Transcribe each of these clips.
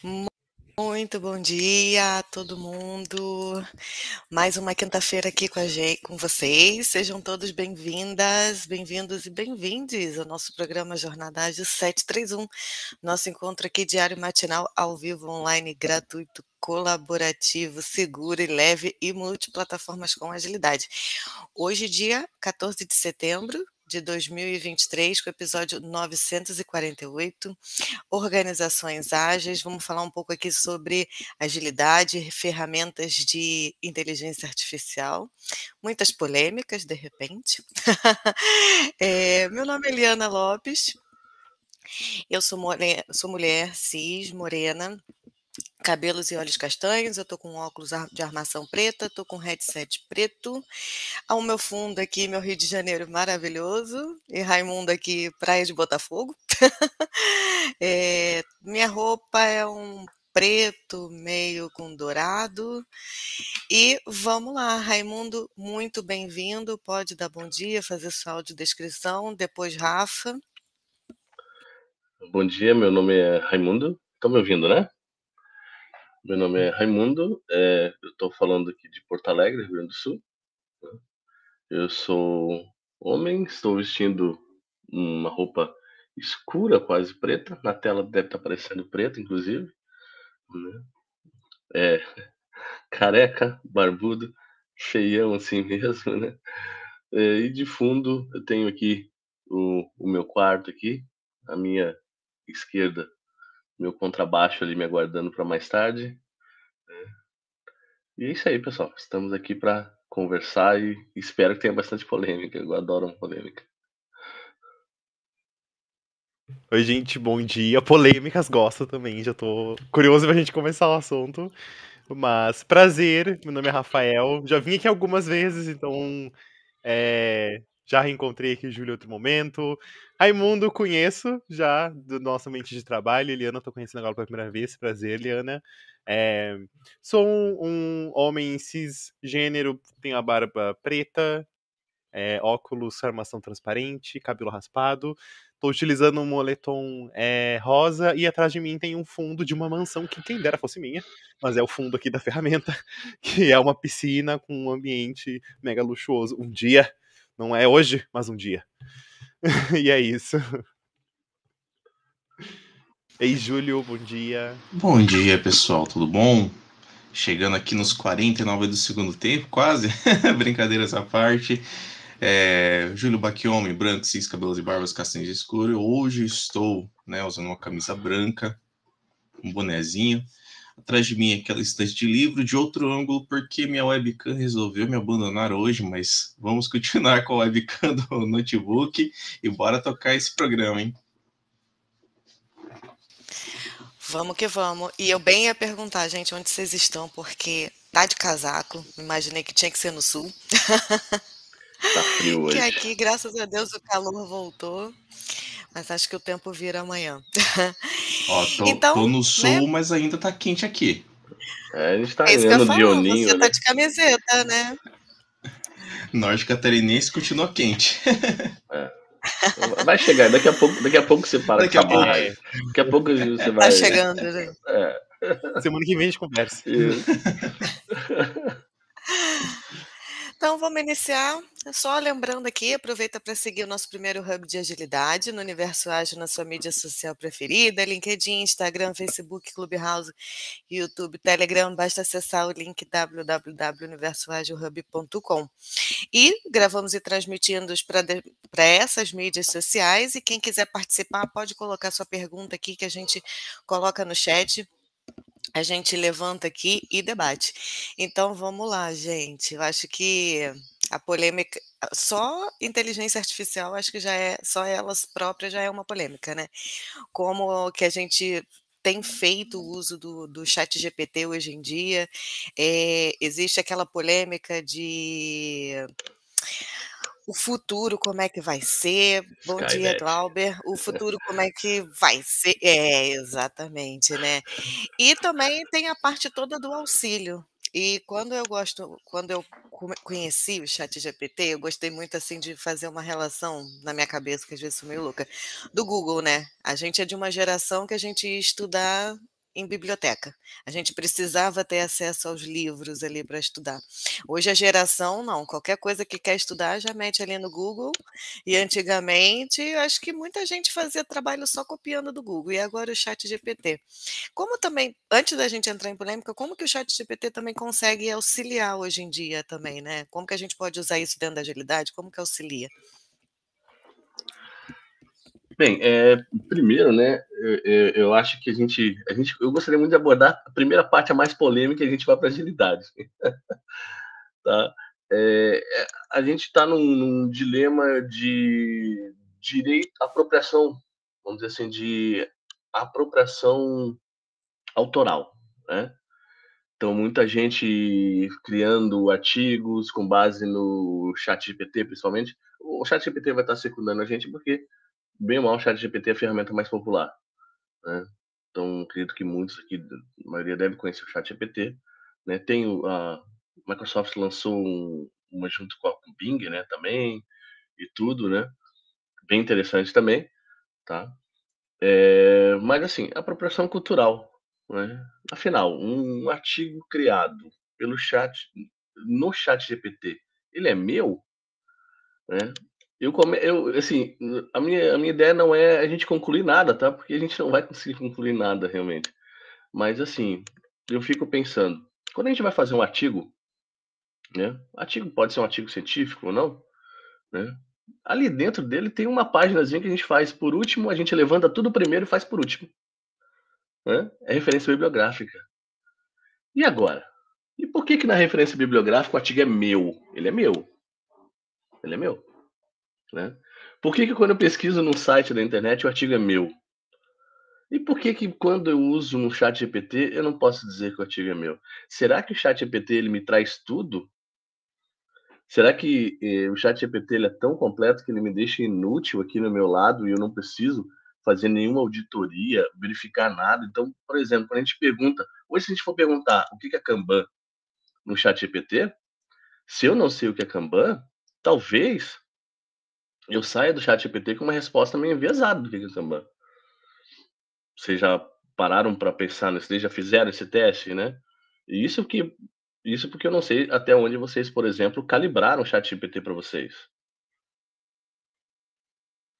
Muito bom dia a todo mundo. Mais uma quinta-feira aqui com a gente, com vocês. Sejam todos bem-vindas, bem-vindos e bem-vindes ao nosso programa Jornada Ágil 731. Nosso encontro aqui diário matinal ao vivo online gratuito, colaborativo, seguro e leve e multiplataformas com agilidade. Hoje dia 14 de setembro de 2023, com o episódio 948, Organizações Ágeis. Vamos falar um pouco aqui sobre agilidade, ferramentas de inteligência artificial, muitas polêmicas, de repente. é, meu nome é Eliana Lopes, eu sou mulher, sou mulher cis, morena, cabelos e olhos castanhos, eu tô com óculos de armação preta, tô com headset preto. Ao meu fundo aqui, meu Rio de Janeiro maravilhoso, e Raimundo aqui, Praia de Botafogo. é, minha roupa é um preto meio com dourado. E vamos lá, Raimundo, muito bem-vindo. Pode dar bom dia, fazer sua audiodescrição, depois Rafa. Bom dia, meu nome é Raimundo. Estão me ouvindo, né? Meu nome é Raimundo, é, eu estou falando aqui de Porto Alegre, Rio Grande do Sul. Né. Eu sou homem, estou vestindo uma roupa escura, quase preta. Na tela deve estar parecendo preta, inclusive. Né? É, careca, barbudo, feião assim mesmo, né? É, e de fundo eu tenho aqui o, o meu quarto aqui, a minha esquerda meu contrabaixo ali me aguardando para mais tarde. Né? E é isso aí, pessoal. Estamos aqui para conversar e espero que tenha bastante polêmica. Eu adoro uma polêmica. Oi, gente, bom dia. Polêmicas gosto também, já tô curioso pra gente começar o assunto. Mas prazer, meu nome é Rafael. Já vim aqui algumas vezes, então é, já reencontrei aqui o Júlio em outro momento. Raimundo, conheço já do nosso ambiente de trabalho. Eliana, estou conhecendo agora pela primeira vez. Prazer, Eliana. É, sou um, um, homem cisgênero, tenho a barba preta, é, óculos, armação transparente, cabelo raspado. Estou utilizando um moletom é, rosa e atrás de mim tem um fundo de uma mansão que quem dera fosse minha, mas é o fundo aqui da ferramenta, que é uma piscina com um ambiente mega luxuoso. Um dia não é hoje, mas um dia. e é isso. Ei, Júlio, bom dia. Bom dia, pessoal, tudo bom? Chegando aqui nos 49 do segundo tempo, quase. Brincadeira essa parte. É, Júlio Baquiome, branco, cis, cabelos e barbas castanhos escuro. Hoje estou né, usando uma camisa branca, um bonezinho atrás de mim aquela estante de livro de outro ângulo, porque minha webcam resolveu me abandonar hoje, mas vamos continuar com a webcam do notebook e bora tocar esse programa, hein? Vamos que vamos. E eu bem ia perguntar, gente, onde vocês estão, porque tá de casaco. Imaginei que tinha que ser no sul. Tá frio hoje. Que aqui, graças a Deus, o calor voltou. Mas acho que o tempo vira amanhã. Ó, tô, então, tô no sul, né? mas ainda tá quente aqui. É, a gente tá é ganhando Dioninho. Você tá né? tá de camiseta, né? Norte catarinense continua quente. É. Vai chegar, daqui a pouco, daqui a pouco você para daqui de acabar. Daqui a pouco você tá vai. Tá chegando, gente. É. Semana que vem a gente conversa. Então vamos iniciar. Só lembrando aqui, aproveita para seguir o nosso primeiro hub de agilidade no Universo Ágil na sua mídia social preferida, LinkedIn, Instagram, Facebook, Clubhouse, YouTube, Telegram. Basta acessar o link www.universoagilhub.com. E gravamos e transmitimos para essas mídias sociais. E quem quiser participar, pode colocar sua pergunta aqui que a gente coloca no chat a gente levanta aqui e debate. Então vamos lá, gente. Eu acho que a polêmica, só inteligência artificial, acho que já é, só elas próprias já é uma polêmica, né? Como que a gente tem feito o uso do, do chat GPT hoje em dia, é, existe aquela polêmica de o futuro como é que vai ser? Bom Skynet. dia, Glauber. O futuro como é que vai ser? É, exatamente, né? E também tem a parte toda do auxílio. E quando eu gosto, quando eu conheci o Chat GPT, eu gostei muito assim de fazer uma relação na minha cabeça, que às vezes sou meio louca, do Google, né? A gente é de uma geração que a gente ia estudar em biblioteca. A gente precisava ter acesso aos livros ali para estudar. Hoje a geração não, qualquer coisa que quer estudar já mete ali no Google. E antigamente, acho que muita gente fazia trabalho só copiando do Google. E agora o Chat GPT. Como também, antes da gente entrar em polêmica, como que o Chat GPT também consegue auxiliar hoje em dia também, né? Como que a gente pode usar isso dentro da agilidade? Como que auxilia? Bem, é, primeiro, né, eu, eu, acho que a gente, a gente, eu gostaria muito de abordar a primeira parte, a mais polêmica, a gente vai para agilidade. tá? É, a gente está num, num, dilema de direito, apropriação, vamos dizer assim, de apropriação autoral, né? Então, muita gente criando artigos com base no chat GPT, principalmente. O chat GPT vai estar circulando a gente porque bem ou mal, o chat GPT é a ferramenta mais popular. Né? Então, acredito que muitos aqui, a maioria deve conhecer o chat GPT. Né? Tem a Microsoft lançou um, uma junto com a Bing, né, também, e tudo, né? Bem interessante também, tá? É, mas assim, apropriação cultural, né? Afinal, um artigo criado pelo chat no chat GPT, ele é meu, né? Eu, come, eu assim, a minha, a minha ideia não é a gente concluir nada, tá? Porque a gente não vai conseguir concluir nada realmente. Mas assim, eu fico pensando, quando a gente vai fazer um artigo, né? Artigo pode ser um artigo científico ou não, né? Ali dentro dele tem uma páginazinha que a gente faz por último, a gente levanta tudo primeiro e faz por último. Né? É referência bibliográfica. E agora? E por que que na referência bibliográfica o artigo é meu? Ele é meu. Ele é meu. Né? Por que, que quando eu pesquiso num site da internet o artigo é meu? E por que que quando eu uso no chat GPT eu não posso dizer que o artigo é meu? Será que o chat GPT ele me traz tudo? Será que eh, o chat GPT ele é tão completo que ele me deixa inútil aqui no meu lado e eu não preciso fazer nenhuma auditoria, verificar nada? Então, por exemplo, quando a gente pergunta, hoje se a gente for perguntar o que é Kanban no chat GPT, se eu não sei o que é Kanban, talvez eu saio do chat GPT com uma resposta meio enviesada do que é Kanban. Vocês já pararam para pensar nisso? Vocês já fizeram esse teste, né? E isso que isso porque eu não sei até onde vocês, por exemplo, calibraram o chat GPT para vocês.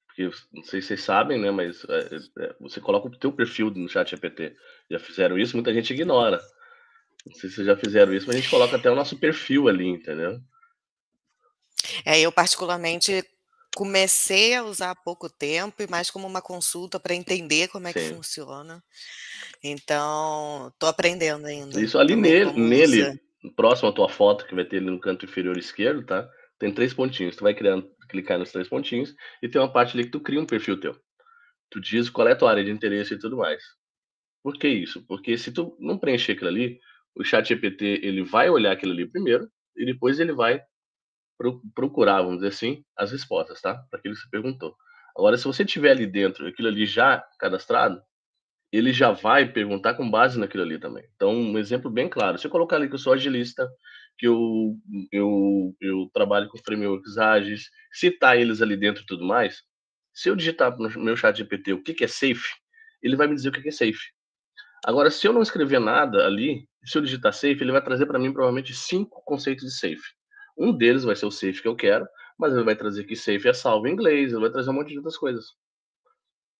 Porque não sei se vocês sabem, né? Mas é, é, você coloca o teu perfil no chat GPT. Já fizeram isso? Muita gente ignora. Não sei se vocês já fizeram isso, mas a gente coloca até o nosso perfil ali, entendeu? É, eu particularmente comecei a usar há pouco tempo e mais como uma consulta para entender como é que funciona. Então, estou aprendendo ainda. Isso ali nele, nele, próximo à tua foto, que vai ter ali no canto inferior esquerdo, tá? Tem três pontinhos. Tu vai criando, clicar nos três pontinhos e tem uma parte ali que tu cria um perfil teu. Tu diz qual é a tua área de interesse e tudo mais. Por que isso? Porque se tu não preencher aquilo ali, o chat GPT ele vai olhar aquilo ali primeiro e depois ele vai procurar, vamos dizer assim, as respostas, tá? Para aquilo que você perguntou. Agora, se você tiver ali dentro, aquilo ali já cadastrado, ele já vai perguntar com base naquilo ali também. Então, um exemplo bem claro. Se eu colocar ali que eu sou agilista, que eu, eu, eu trabalho com frameworks ágeis, citar eles ali dentro e tudo mais, se eu digitar no meu chat GPT o que, que é safe, ele vai me dizer o que, que é safe. Agora, se eu não escrever nada ali, se eu digitar safe, ele vai trazer para mim provavelmente cinco conceitos de safe. Um deles vai ser o safe que eu quero, mas ele vai trazer que safe é salvo em inglês, ele vai trazer um monte de outras coisas.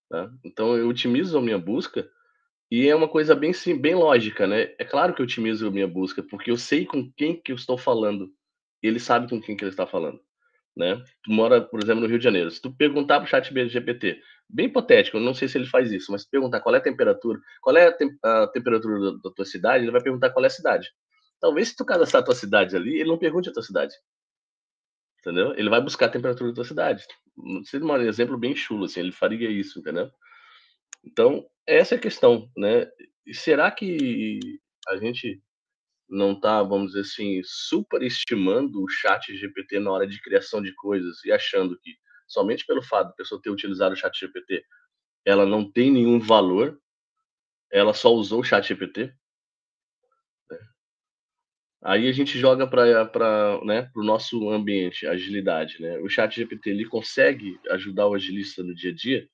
Tá? Então eu otimizo a minha busca e é uma coisa bem sim, bem lógica, né? É claro que eu otimizo a minha busca porque eu sei com quem que eu estou falando. Ele sabe com quem que ele está falando, né? Tu mora, por exemplo, no Rio de Janeiro. Se tu perguntar para o chat GPT, bem hipotético, eu não sei se ele faz isso, mas perguntar qual é a temperatura, qual é a, a temperatura da, da tua cidade, ele vai perguntar qual é a cidade. Talvez se tu cadastrar a tua cidade ali, ele não pergunte a tua cidade. Entendeu? Ele vai buscar a temperatura da tua cidade. Seria um exemplo bem chulo, assim, ele faria isso, entendeu? Então, essa é a questão, né? Será que a gente não está, vamos dizer assim, superestimando o chat GPT na hora de criação de coisas e achando que somente pelo fato da pessoa ter utilizado o chat GPT, ela não tem nenhum valor, ela só usou o chat GPT? Aí a gente joga para né, o nosso ambiente, agilidade. Né? O chat GPT ele consegue ajudar o agilista no dia a dia?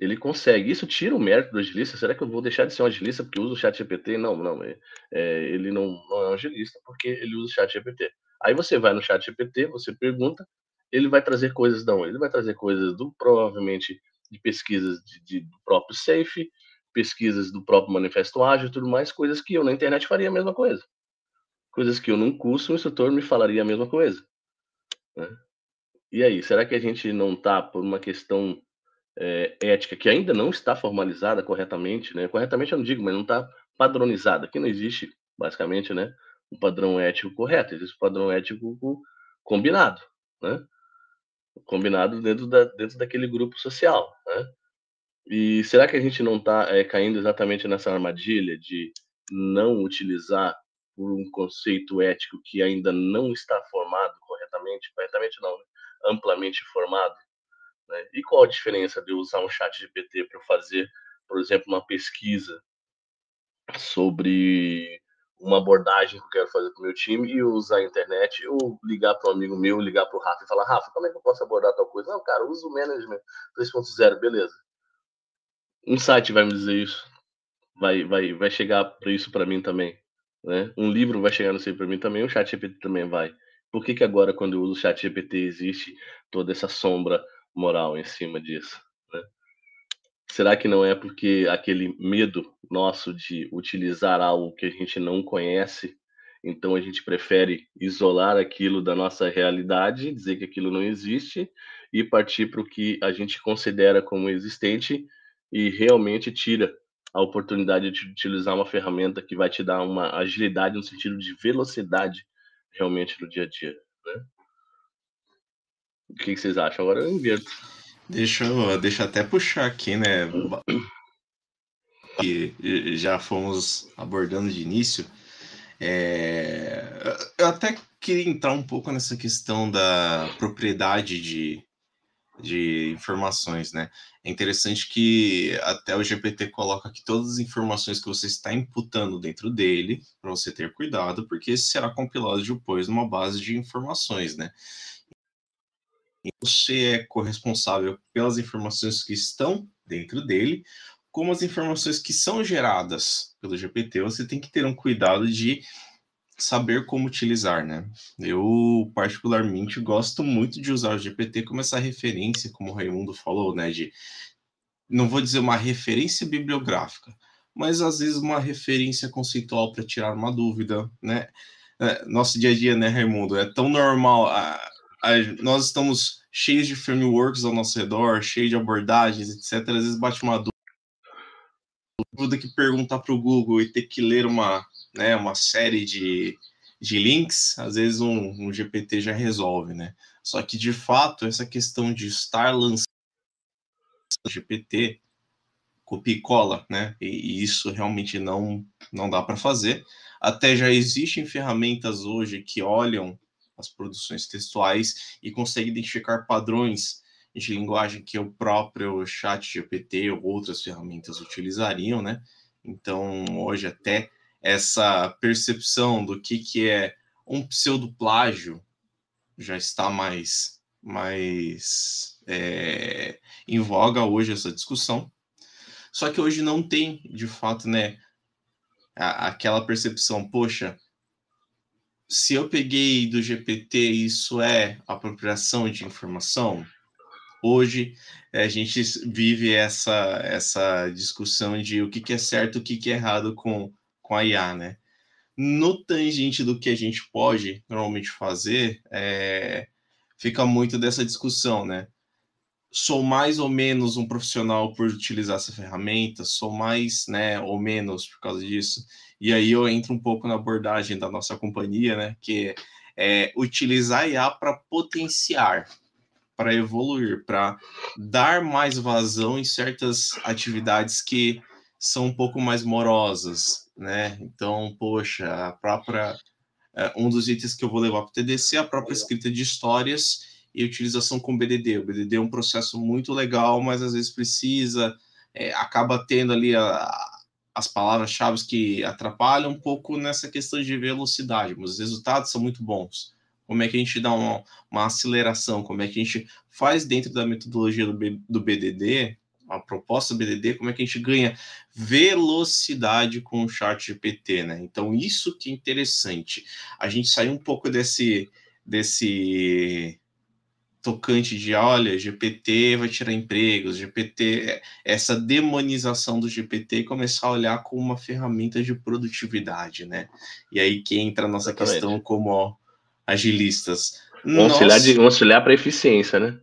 Ele consegue. Isso tira o mérito do agilista. Será que eu vou deixar de ser um agilista porque uso o chat GPT? Não, não. É, é, ele não, não é um agilista porque ele usa o chat GPT. Aí você vai no chat GPT, você pergunta, ele vai trazer coisas da onde? Ele vai trazer coisas do provavelmente de pesquisas de, de, do próprio Safe, pesquisas do próprio Manifesto Ágil e tudo mais, coisas que eu na internet faria a mesma coisa. Coisas que eu num curso, um instrutor me falaria a mesma coisa. Né? E aí, será que a gente não está por uma questão é, ética que ainda não está formalizada corretamente, né? Corretamente eu não digo, mas não está padronizada. Aqui não existe, basicamente, né? Um padrão ético correto, existe um padrão ético combinado, né? Combinado dentro, da, dentro daquele grupo social, né? E será que a gente não está é, caindo exatamente nessa armadilha de não utilizar por um conceito ético que ainda não está formado corretamente, corretamente não, né? amplamente formado, né? E qual a diferença de eu usar um chat GPT para fazer, por exemplo, uma pesquisa sobre uma abordagem que eu quero fazer para o meu time e usar a internet, ou ligar para um amigo meu, ligar para o Rafa e falar, Rafa, como é que eu posso abordar tal coisa? Não, cara, usa o Management 3.0, beleza. Um site vai me dizer isso, vai, vai, vai chegar para isso para mim também. Né? Um livro vai chegar sei para mim também, o chat GPT também vai. Por que, que agora, quando eu uso o chat GPT, existe toda essa sombra moral em cima disso. Né? Será que não é porque aquele medo nosso de utilizar algo que a gente não conhece, então a gente prefere isolar aquilo da nossa realidade, dizer que aquilo não existe e partir para o que a gente considera como existente e realmente tira a oportunidade de utilizar uma ferramenta que vai te dar uma agilidade no sentido de velocidade realmente no dia a dia, né? O que, vocês acham? Agora eu inverto. Deixa eu, deixa eu até puxar aqui, né? Que já fomos abordando de início. É... Eu até queria entrar um pouco nessa questão da propriedade de, de informações, né? É interessante que até o GPT coloca que todas as informações que você está imputando dentro dele, para você ter cuidado, porque será compilado depois numa base de informações, né? você é corresponsável pelas informações que estão dentro dele, como as informações que são geradas pelo GPT, você tem que ter um cuidado de saber como utilizar, né? Eu particularmente gosto muito de usar o GPT como essa referência, como o Raimundo falou, né? De não vou dizer uma referência bibliográfica, mas às vezes uma referência conceitual para tirar uma dúvida, né? É, nosso dia a dia, né, Raimundo? É tão normal. A, a, nós estamos cheios de frameworks ao nosso redor, cheio de abordagens, etc. Às vezes bate uma dúvida que perguntar para o Google e ter que ler uma, né, uma série de, de links, às vezes um, um GPT já resolve, né? Só que, de fato, essa questão de estar lançando GPT, copia e cola, né? E, e isso realmente não, não dá para fazer. Até já existem ferramentas hoje que olham as produções textuais e consegue identificar padrões de linguagem que o próprio chat GPT ou outras ferramentas utilizariam, né? Então, hoje até essa percepção do que, que é um pseudoplágio já está mais, mais é, em voga hoje essa discussão. Só que hoje não tem, de fato, né, aquela percepção, poxa, se eu peguei do GPT, isso é apropriação de informação? Hoje a gente vive essa, essa discussão de o que, que é certo, o que, que é errado com, com a IA, né? No tangente do que a gente pode normalmente fazer, é, fica muito dessa discussão, né? Sou mais ou menos um profissional por utilizar essa ferramenta, sou mais, né, ou menos por causa disso. E aí eu entro um pouco na abordagem da nossa companhia, né? Que é utilizar a IA para potenciar, para evoluir, para dar mais vazão em certas atividades que são um pouco mais morosas, né? Então, poxa, a própria é, um dos itens que eu vou levar para o TDC é a própria escrita de histórias e utilização com BDD. O BDD é um processo muito legal, mas às vezes precisa, é, acaba tendo ali a, as palavras-chave que atrapalham um pouco nessa questão de velocidade, mas os resultados são muito bons. Como é que a gente dá uma, uma aceleração? Como é que a gente faz dentro da metodologia do, B, do BDD a proposta do BDD, como é que a gente ganha velocidade com o chat GPT, né? Então, isso que é interessante. A gente sair um pouco desse, desse tocante de, olha, GPT vai tirar empregos, GPT, essa demonização do GPT e começar a olhar como uma ferramenta de produtividade, né? E aí que entra a nossa Exatamente. questão como ó, agilistas. Um auxiliar, um auxiliar para eficiência, né?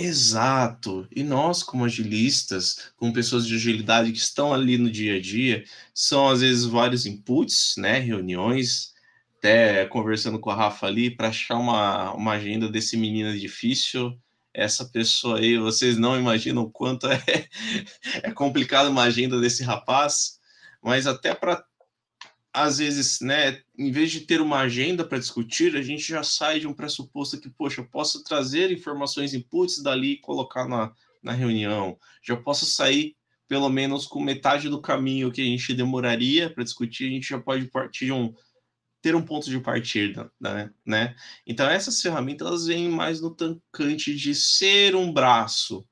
Exato. E nós, como agilistas, como pessoas de agilidade que estão ali no dia a dia, são às vezes vários inputs, né? Reuniões, até conversando com a Rafa ali para achar uma, uma agenda desse menino difícil. Essa pessoa aí, vocês não imaginam o quanto é, é complicado uma agenda desse rapaz, mas até para às vezes, né, em vez de ter uma agenda para discutir, a gente já sai de um pressuposto que, poxa, eu posso trazer informações, inputs dali e colocar na, na reunião. Já posso sair pelo menos com metade do caminho que a gente demoraria para discutir, a gente já pode partir de um ter um ponto de partida, né? né? Então essas ferramentas elas vêm mais no tancante de ser um braço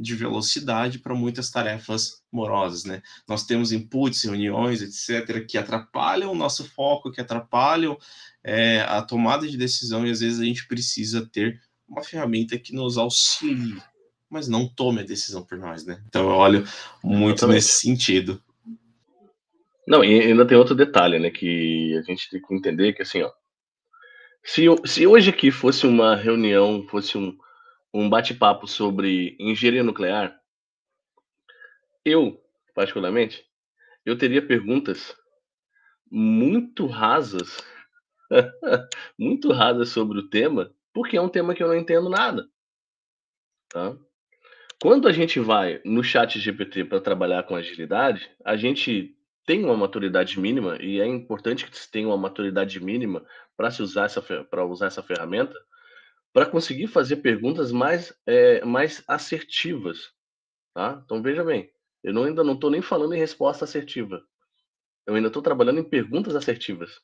de velocidade para muitas tarefas morosas, né? Nós temos inputs, reuniões, etc., que atrapalham o nosso foco, que atrapalham é, a tomada de decisão, e às vezes a gente precisa ter uma ferramenta que nos auxilie, mas não tome a decisão por nós, né? Então eu olho muito Exatamente. nesse sentido. Não, e ainda tem outro detalhe, né? Que a gente tem que entender que assim, ó. Se, se hoje aqui fosse uma reunião, fosse um, um bate-papo sobre engenharia nuclear, eu, particularmente, eu teria perguntas muito rasas, muito rasas sobre o tema, porque é um tema que eu não entendo nada. Tá? Quando a gente vai no chat GPT para trabalhar com agilidade, a gente tem uma maturidade mínima e é importante que se tenha uma maturidade mínima para se usar essa para usar essa ferramenta para conseguir fazer perguntas mais, é, mais assertivas, tá? Então veja bem, eu não, ainda não estou nem falando em resposta assertiva, eu ainda estou trabalhando em perguntas assertivas,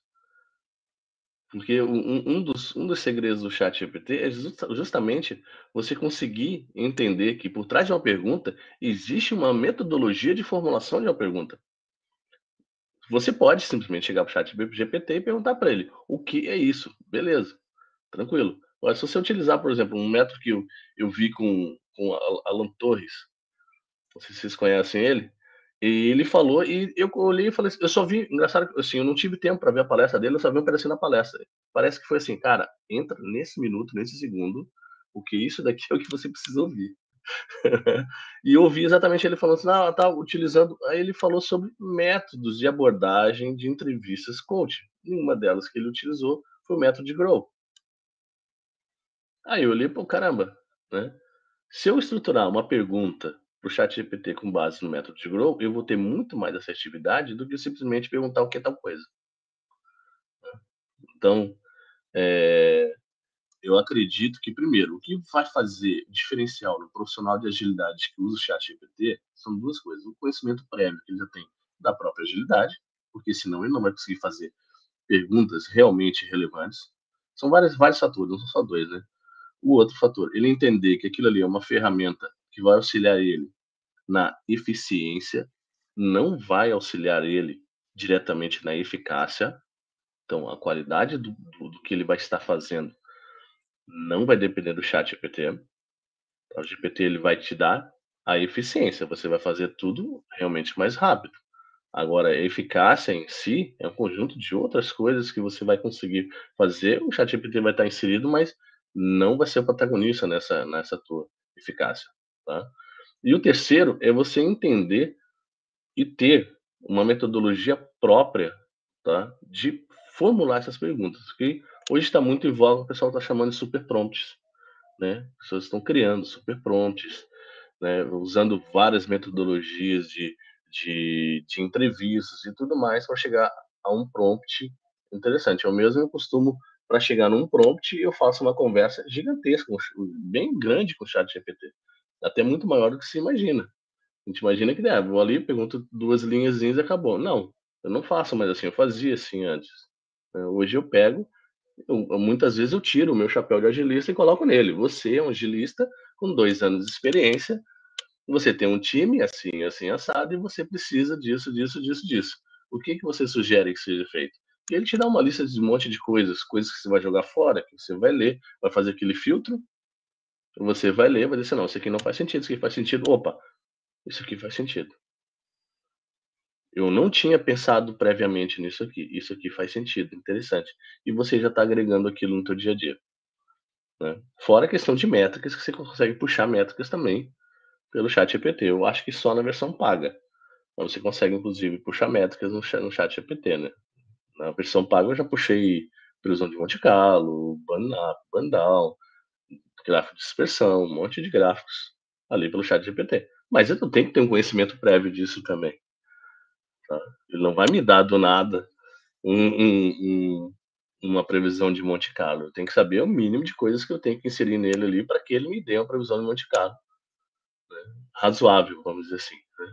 porque um, um, dos, um dos segredos do chat GPT é justamente você conseguir entender que por trás de uma pergunta existe uma metodologia de formulação de uma pergunta. Você pode simplesmente chegar para o chat GPT e perguntar para ele o que é isso, beleza, tranquilo. Mas se você utilizar, por exemplo, um método que eu, eu vi com, com Alan Torres, não sei se vocês conhecem ele, e ele falou, e eu olhei e falei assim, eu só vi, engraçado, assim, eu não tive tempo para ver a palestra dele, eu só vi um pedacinho da palestra. Parece que foi assim, cara, entra nesse minuto, nesse segundo, porque isso daqui é o que você precisa ouvir. e eu ouvi exatamente ele falando assim, ah, tá utilizando. Aí ele falou sobre métodos de abordagem de entrevistas coach. E uma delas que ele utilizou foi o método de Grow. Aí eu olhei, pô, caramba, né? Se eu estruturar uma pergunta para o chat GPT com base no método de Grow, eu vou ter muito mais assertividade do que simplesmente perguntar o que é tal coisa. Então, é, eu acredito que, primeiro, o que vai fazer diferencial no profissional de agilidade que usa o chat GPT são duas coisas. O conhecimento prévio que ele já tem da própria agilidade, porque senão ele não vai conseguir fazer perguntas realmente relevantes. São vários, vários fatores, não são só dois, né? O outro fator, ele entender que aquilo ali é uma ferramenta que vai auxiliar ele na eficiência, não vai auxiliar ele diretamente na eficácia. Então, a qualidade do, do, que ele vai estar fazendo não vai depender do chat GPT. O GPT ele vai te dar a eficiência, você vai fazer tudo realmente mais rápido. Agora, a eficácia em si é um conjunto de outras coisas que você vai conseguir fazer. O chat GPT vai estar inserido, mas não vai ser o protagonista nessa, nessa tua eficácia. Tá? E o terceiro é você entender e ter uma metodologia própria tá? de formular essas perguntas. Que hoje está muito em voga, o pessoal está chamando de super prompts. Né? As pessoas estão criando super prompts, né? usando várias metodologias de, de, de entrevistas e tudo mais para chegar a um prompt interessante. Eu mesmo costumo para chegar num prompt, eu faço uma conversa gigantesca, bem grande com o chat GPT. Até muito maior do que se imagina. A gente imagina que, ah, vou ali, pergunto duas linhas e acabou. Não, eu não faço mais assim, eu fazia assim antes. É, hoje eu pego, eu, muitas vezes eu tiro o meu chapéu de agilista e coloco nele. Você é um agilista com dois anos de experiência, você tem um time assim, assim, assado, e você precisa disso, disso, disso, disso. O que, que você sugere que seja feito? E ele te dá uma lista de um monte de coisas, coisas que você vai jogar fora, que você vai ler, vai fazer aquele filtro, você vai ler, vai dizer, não, isso aqui não faz sentido, isso aqui faz sentido, opa, isso aqui faz sentido. Eu não tinha pensado previamente nisso aqui, isso aqui faz sentido, interessante. E você já está agregando aquilo no seu dia a dia. Né? Fora a questão de métricas, que você consegue puxar métricas também pelo chat GPT. Eu acho que só na versão paga. Mas você consegue, inclusive, puxar métricas no chat, no chat GPT, né? Na versão paga eu já puxei previsão de Monte Carlo, Bandap, Bandal, gráfico de dispersão, um monte de gráficos ali pelo chat GPT. Mas eu tenho que ter um conhecimento prévio disso também. Tá? Ele não vai me dar do nada um, um, um, uma previsão de Monte Carlo. Eu tenho que saber o mínimo de coisas que eu tenho que inserir nele ali para que ele me dê uma previsão de Monte Carlo. Né? Razoável, vamos dizer assim. Né?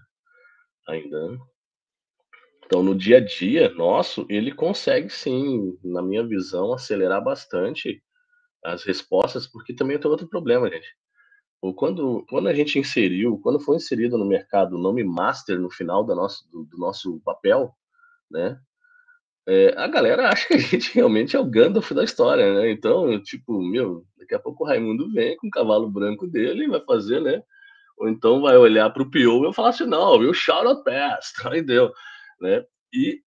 Ainda. Então, no dia a dia nosso, ele consegue sim, na minha visão, acelerar bastante as respostas, porque também tem outro problema, gente. Quando, quando a gente inseriu, quando foi inserido no mercado o nome Master no final do nosso, do, do nosso papel, né? É, a galera acha que a gente realmente é o Gandalf da história, né? Então, tipo, meu, daqui a pouco o Raimundo vem com o cavalo branco dele e vai fazer, né? Ou então vai olhar para o Pio e falar assim, não, eu shout out past, entendeu? Né? E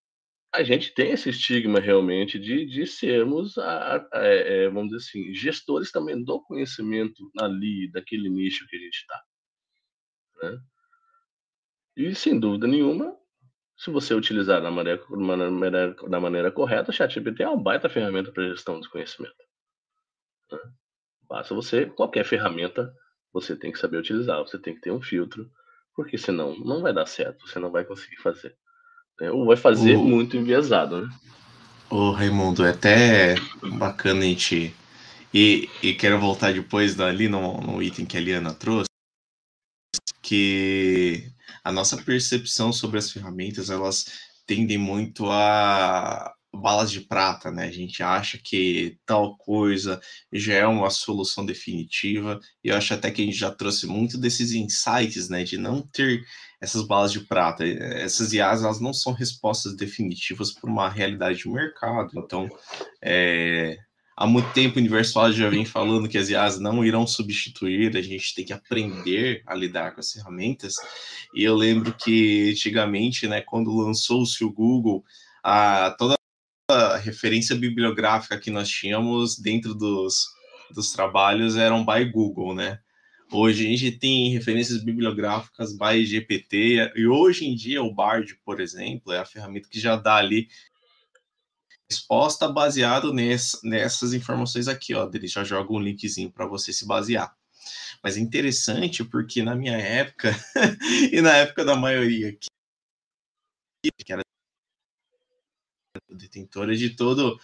a gente tem esse estigma realmente de, de sermos, a, a, a, é, vamos dizer assim, gestores também do conhecimento ali, daquele nicho que a gente está. Né? E, sem dúvida nenhuma, se você utilizar da maneira, da maneira, da maneira correta, o ChatGPT é uma baita ferramenta para gestão do conhecimento. Né? Basta você, qualquer ferramenta, você tem que saber utilizar, você tem que ter um filtro, porque senão não vai dar certo, você não vai conseguir fazer. Né? Ou vai fazer o... muito enviesado, né? Ô, Raimundo, é até bacana a gente. E, e quero voltar depois dali no, no item que a Liana trouxe, que a nossa percepção sobre as ferramentas, elas tendem muito a balas de prata, né? A gente acha que tal coisa já é uma solução definitiva, e eu acho até que a gente já trouxe muito desses insights, né, de não ter essas balas de prata. Essas IAs, elas não são respostas definitivas para uma realidade de mercado. Então, é, há muito tempo o Universal já vem falando que as IAs não irão substituir, a gente tem que aprender a lidar com as ferramentas. E eu lembro que antigamente, né, quando lançou-se o Google, a, toda referência bibliográfica que nós tínhamos dentro dos, dos trabalhos eram by Google, né? Hoje a gente tem referências bibliográficas by GPT, e hoje em dia o Bard, por exemplo, é a ferramenta que já dá ali resposta baseado nessa, nessas informações aqui, ó. Ele já joga um linkzinho para você se basear. Mas é interessante porque na minha época, e na época da maioria aqui, que era detentora de todo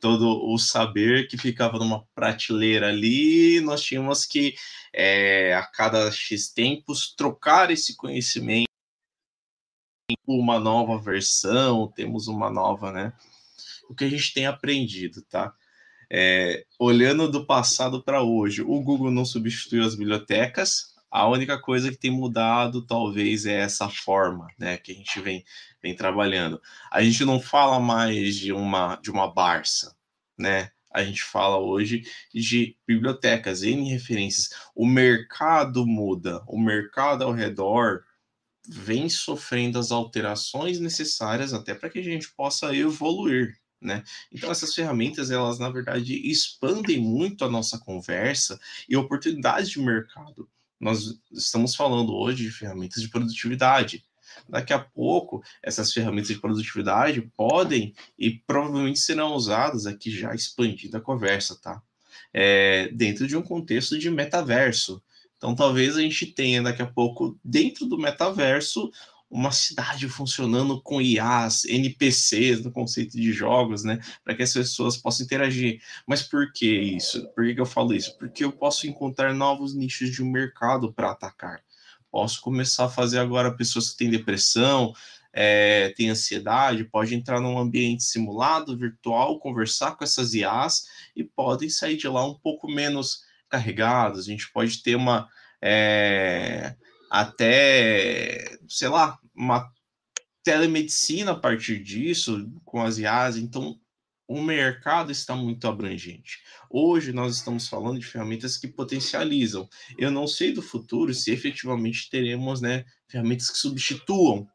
todo o saber que ficava numa prateleira ali, nós tínhamos que é, a cada X tempos trocar esse conhecimento uma nova versão, temos uma nova, né? O que a gente tem aprendido, tá? É, olhando do passado para hoje, o Google não substituiu as bibliotecas, a única coisa que tem mudado, talvez, é essa forma, né, que a gente vem, vem trabalhando. A gente não fala mais de uma de uma Barça, né? A gente fala hoje de bibliotecas, N referências. O mercado muda, o mercado ao redor vem sofrendo as alterações necessárias até para que a gente possa evoluir, né? Então essas ferramentas elas na verdade expandem muito a nossa conversa e oportunidades de mercado nós estamos falando hoje de ferramentas de produtividade. Daqui a pouco, essas ferramentas de produtividade podem e provavelmente serão usadas aqui já expandindo a conversa, tá? É, dentro de um contexto de metaverso. Então, talvez a gente tenha daqui a pouco, dentro do metaverso, uma cidade funcionando com IAs, NPCs no conceito de jogos, né? Para que as pessoas possam interagir. Mas por que isso? Por que eu falo isso? Porque eu posso encontrar novos nichos de mercado para atacar. Posso começar a fazer agora pessoas que têm depressão, é, têm ansiedade, pode entrar num ambiente simulado, virtual, conversar com essas IAs e podem sair de lá um pouco menos carregados. A gente pode ter uma. É, até, sei lá, uma telemedicina a partir disso, com as IAs. Então, o mercado está muito abrangente. Hoje nós estamos falando de ferramentas que potencializam. Eu não sei do futuro se efetivamente teremos né, ferramentas que substituam.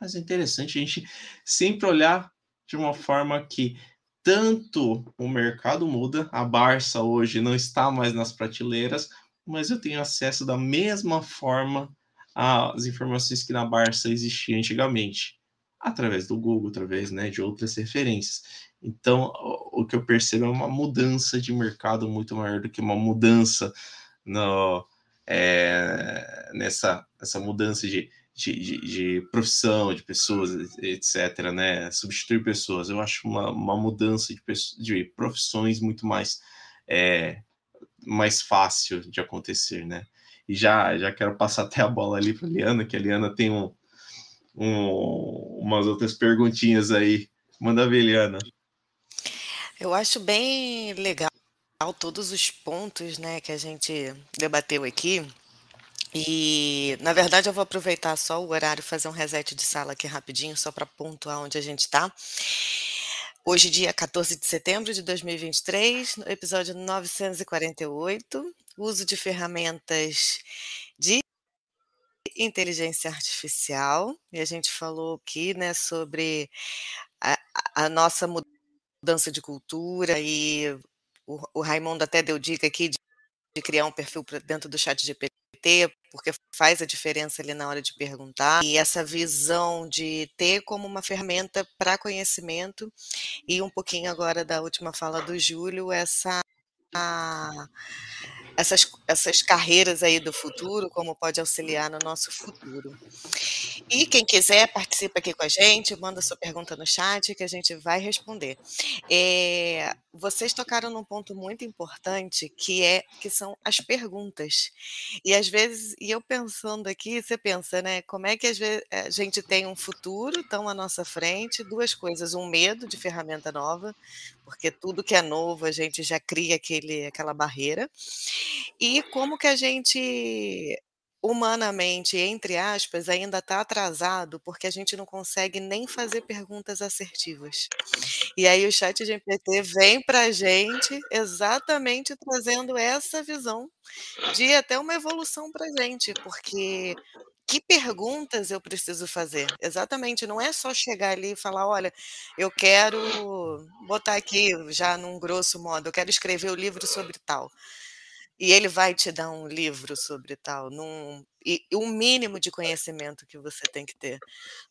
Mas é interessante a gente sempre olhar de uma forma que tanto o mercado muda, a Barça hoje não está mais nas prateleiras, mas eu tenho acesso da mesma forma às informações que na Barça existia antigamente através do Google, através né, de outras referências. Então, o que eu percebo é uma mudança de mercado muito maior do que uma mudança no, é, nessa essa mudança de, de, de, de, profissão, de pessoas, etc., né? Substituir pessoas. Eu acho uma, uma mudança de, de profissões muito mais, é, mais fácil de acontecer, né? E já, já quero passar até a bola ali para a Liana, que a Liana tem um, um, umas outras perguntinhas aí. Manda ver, Liana. Eu acho bem legal todos os pontos né, que a gente debateu aqui. E, na verdade, eu vou aproveitar só o horário fazer um reset de sala aqui rapidinho, só para pontuar onde a gente está. Hoje, dia 14 de setembro de 2023, no episódio 948, uso de ferramentas de inteligência artificial, e a gente falou aqui, né, sobre a, a nossa mudança de cultura, e o, o, Raimundo até deu dica aqui de, de criar um perfil dentro do chat GPT, porque faz a diferença ali na hora de perguntar, e essa visão de ter como uma ferramenta para conhecimento, e um pouquinho agora da última fala do Júlio, essa a, essas, essas carreiras aí do futuro, como pode auxiliar no nosso futuro. E quem quiser, participa aqui com a gente, manda sua pergunta no chat que a gente vai responder. É, vocês tocaram num ponto muito importante que é que são as perguntas. E às vezes, e eu pensando aqui, você pensa, né? Como é que às vezes a gente tem um futuro tão à nossa frente, duas coisas, um medo de ferramenta nova, porque tudo que é novo a gente já cria aquele, aquela barreira. E como que a gente humanamente, entre aspas, ainda está atrasado porque a gente não consegue nem fazer perguntas assertivas. E aí o chat GPT vem para a gente exatamente trazendo essa visão de até uma evolução para a gente, porque que perguntas eu preciso fazer? Exatamente, não é só chegar ali e falar, olha, eu quero botar aqui já num grosso modo, eu quero escrever o livro sobre tal e ele vai te dar um livro sobre tal, num, e o mínimo de conhecimento que você tem que ter.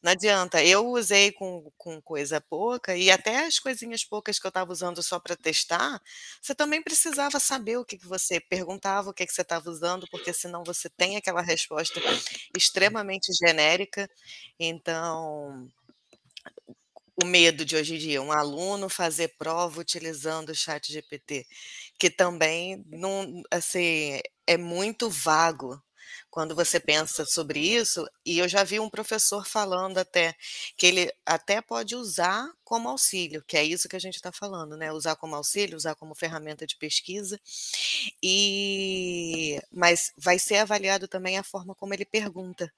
Não adianta, eu usei com, com coisa pouca, e até as coisinhas poucas que eu estava usando só para testar, você também precisava saber o que, que você perguntava, o que, que você estava usando, porque senão você tem aquela resposta extremamente genérica. Então, o medo de hoje em dia, um aluno fazer prova utilizando o chat GPT, que também não, assim, é muito vago quando você pensa sobre isso, e eu já vi um professor falando até que ele até pode usar como auxílio, que é isso que a gente está falando, né? Usar como auxílio, usar como ferramenta de pesquisa, e mas vai ser avaliado também a forma como ele pergunta.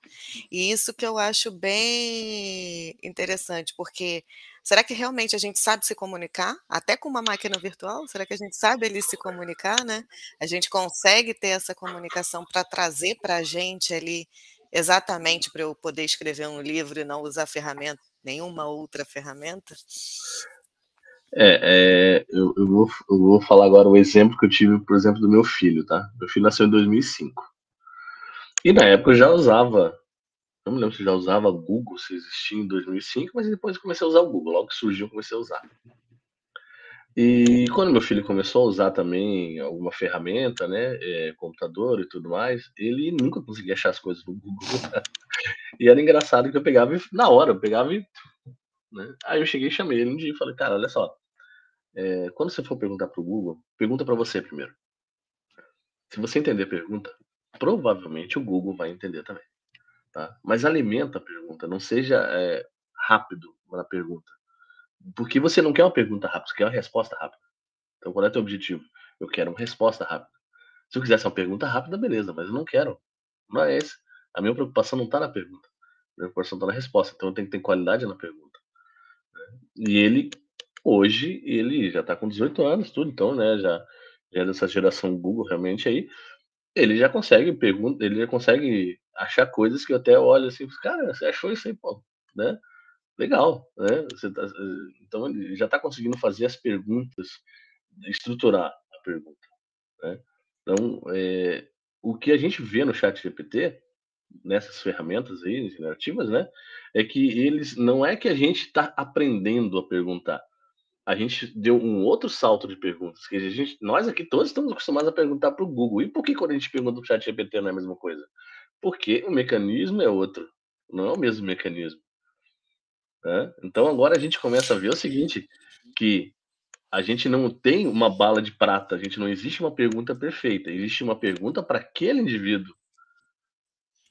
E isso que eu acho bem interessante, porque será que realmente a gente sabe se comunicar, até com uma máquina virtual? Será que a gente sabe ali se comunicar, né? A gente consegue ter essa comunicação para trazer para a gente ali exatamente para eu poder escrever um livro e não usar ferramenta, nenhuma outra ferramenta? É, é eu, eu, vou, eu vou falar agora o exemplo que eu tive, por exemplo, do meu filho, tá? Meu filho nasceu em 2005. E na época eu já usava, não me lembro se já usava Google, se existia em 2005, mas depois eu comecei a usar o Google. Logo que surgiu, eu comecei a usar. E quando meu filho começou a usar também alguma ferramenta, né, é, computador e tudo mais, ele nunca conseguia achar as coisas no Google. e era engraçado que eu pegava e, na hora, eu pegava e. Né? Aí eu cheguei e chamei ele um dia e falei, cara, olha só, é, quando você for perguntar para o Google, pergunta para você primeiro. Se você entender a pergunta, provavelmente o Google vai entender também. Tá? Mas alimenta a pergunta, não seja é, rápido na pergunta. Porque você não quer uma pergunta rápida, você quer uma resposta rápida. Então, qual é o teu objetivo? Eu quero uma resposta rápida. Se eu quisesse uma pergunta rápida, beleza, mas eu não quero Mas a minha preocupação não está na pergunta. A minha preocupação está na resposta. Então eu tenho que ter qualidade na pergunta. Né? E ele, hoje, ele já está com 18 anos, tudo, então, né? Já, já é dessa geração Google realmente aí. Ele já consegue pergunta, ele já consegue achar coisas que eu até olho assim, cara, você achou isso aí, pô, né? Legal, né? Tá, então ele já está conseguindo fazer as perguntas, estruturar a pergunta, né? Então, é, o que a gente vê no chat GPT, nessas ferramentas aí generativas, né, é que eles não é que a gente está aprendendo a perguntar. A gente deu um outro salto de perguntas, que a gente, nós aqui todos estamos acostumados a perguntar para o Google. E por que quando a gente pergunta para o chat GPT não é a mesma coisa? Porque o mecanismo é outro, não é o mesmo mecanismo. Né? Então agora a gente começa a ver o seguinte, que a gente não tem uma bala de prata, a gente não existe uma pergunta perfeita, existe uma pergunta para aquele indivíduo.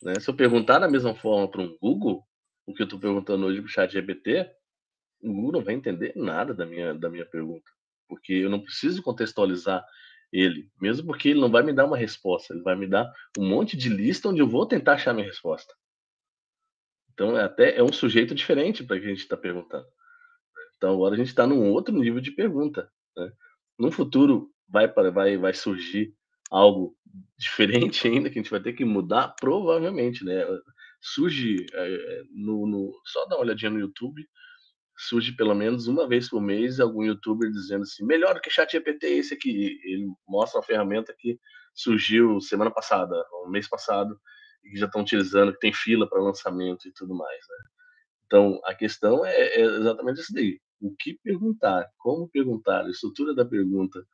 Né? Se eu perguntar da mesma forma para um Google, o que eu estou perguntando hoje para o chat GPT, o Google não vai entender nada da minha, da minha pergunta, porque eu não preciso contextualizar ele, mesmo porque ele não vai me dar uma resposta, ele vai me dar um monte de lista onde eu vou tentar achar minha resposta. Então, é até é um sujeito diferente para que a gente está perguntando. Então agora a gente está num outro nível de pergunta. Né? No futuro vai, vai, vai surgir algo diferente ainda que a gente vai ter que mudar, provavelmente, né? Surge é, no, no, só dá uma olhadinha no YouTube, surge pelo menos uma vez por mês algum youtuber dizendo assim, melhor que chat GPT é esse aqui. Ele mostra uma ferramenta que surgiu semana passada, um mês passado, e que já estão utilizando, que tem fila para lançamento e tudo mais, né? Então, a questão é, é exatamente isso daí o que perguntar, como perguntar, a estrutura da pergunta,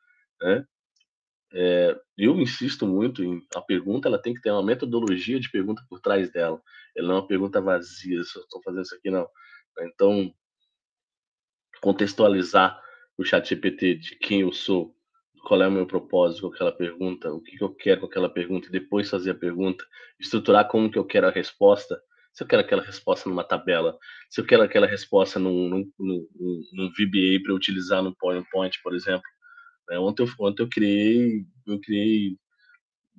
né? É, eu insisto muito em a pergunta, ela tem que ter uma metodologia de pergunta por trás dela. Ela não é uma pergunta vazia, eu estou fazendo isso aqui não. Então, contextualizar o chat GPT de quem eu sou, qual é o meu propósito com aquela pergunta, o que, eu quero com aquela pergunta, e depois fazer a pergunta, estruturar como que eu quero a resposta, se eu quero aquela resposta numa tabela, se eu quero aquela resposta num, num, num, num VBA para utilizar no PowerPoint, por exemplo. É, ontem, eu, ontem eu criei, eu criei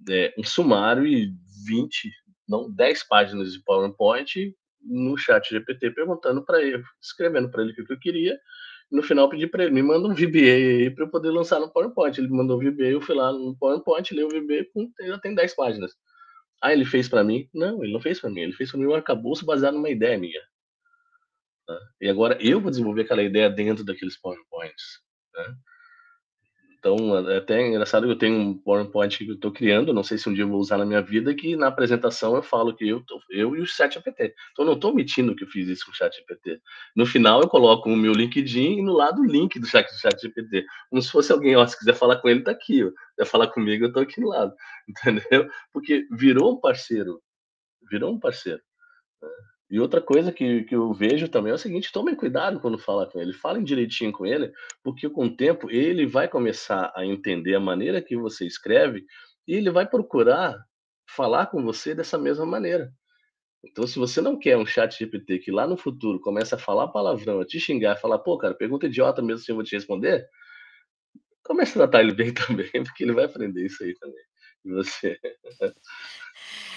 é, um sumário e 20, não 10 páginas de PowerPoint no chat GPT perguntando para ele, escrevendo para ele o que eu queria. No final pedi para ele, me manda um VBA aí para eu poder lançar no PowerPoint. Ele me mandou o VBA, eu fui lá no PowerPoint, li o VBA, já tem 10 páginas. Ah, ele fez para mim? Não, ele não fez para mim. Ele fez para mim um arcabouço baseado numa ideia minha. Tá? E agora eu vou desenvolver aquela ideia dentro daqueles PowerPoints. Né? Então, é até engraçado que eu tenho um PowerPoint que eu estou criando, não sei se um dia eu vou usar na minha vida, que na apresentação eu falo que eu, tô, eu e o ChatGPT. Então, eu não estou omitindo que eu fiz isso com o ChatGPT. No final, eu coloco o meu LinkedIn e no lado o link do ChatGPT. Como se fosse alguém, ó, se quiser falar com ele, está aqui. Ó. Quer falar comigo, eu estou aqui no lado. Entendeu? Porque virou um parceiro. Virou um parceiro. E outra coisa que, que eu vejo também é o seguinte: tomem cuidado quando fala com ele, falem direitinho com ele, porque com o tempo ele vai começar a entender a maneira que você escreve e ele vai procurar falar com você dessa mesma maneira. Então, se você não quer um chat GPT que lá no futuro começa a falar palavrão, a te xingar, falar, pô, cara, pergunta idiota mesmo se eu vou te responder, comece a tratar ele bem também, porque ele vai aprender isso aí também. E você.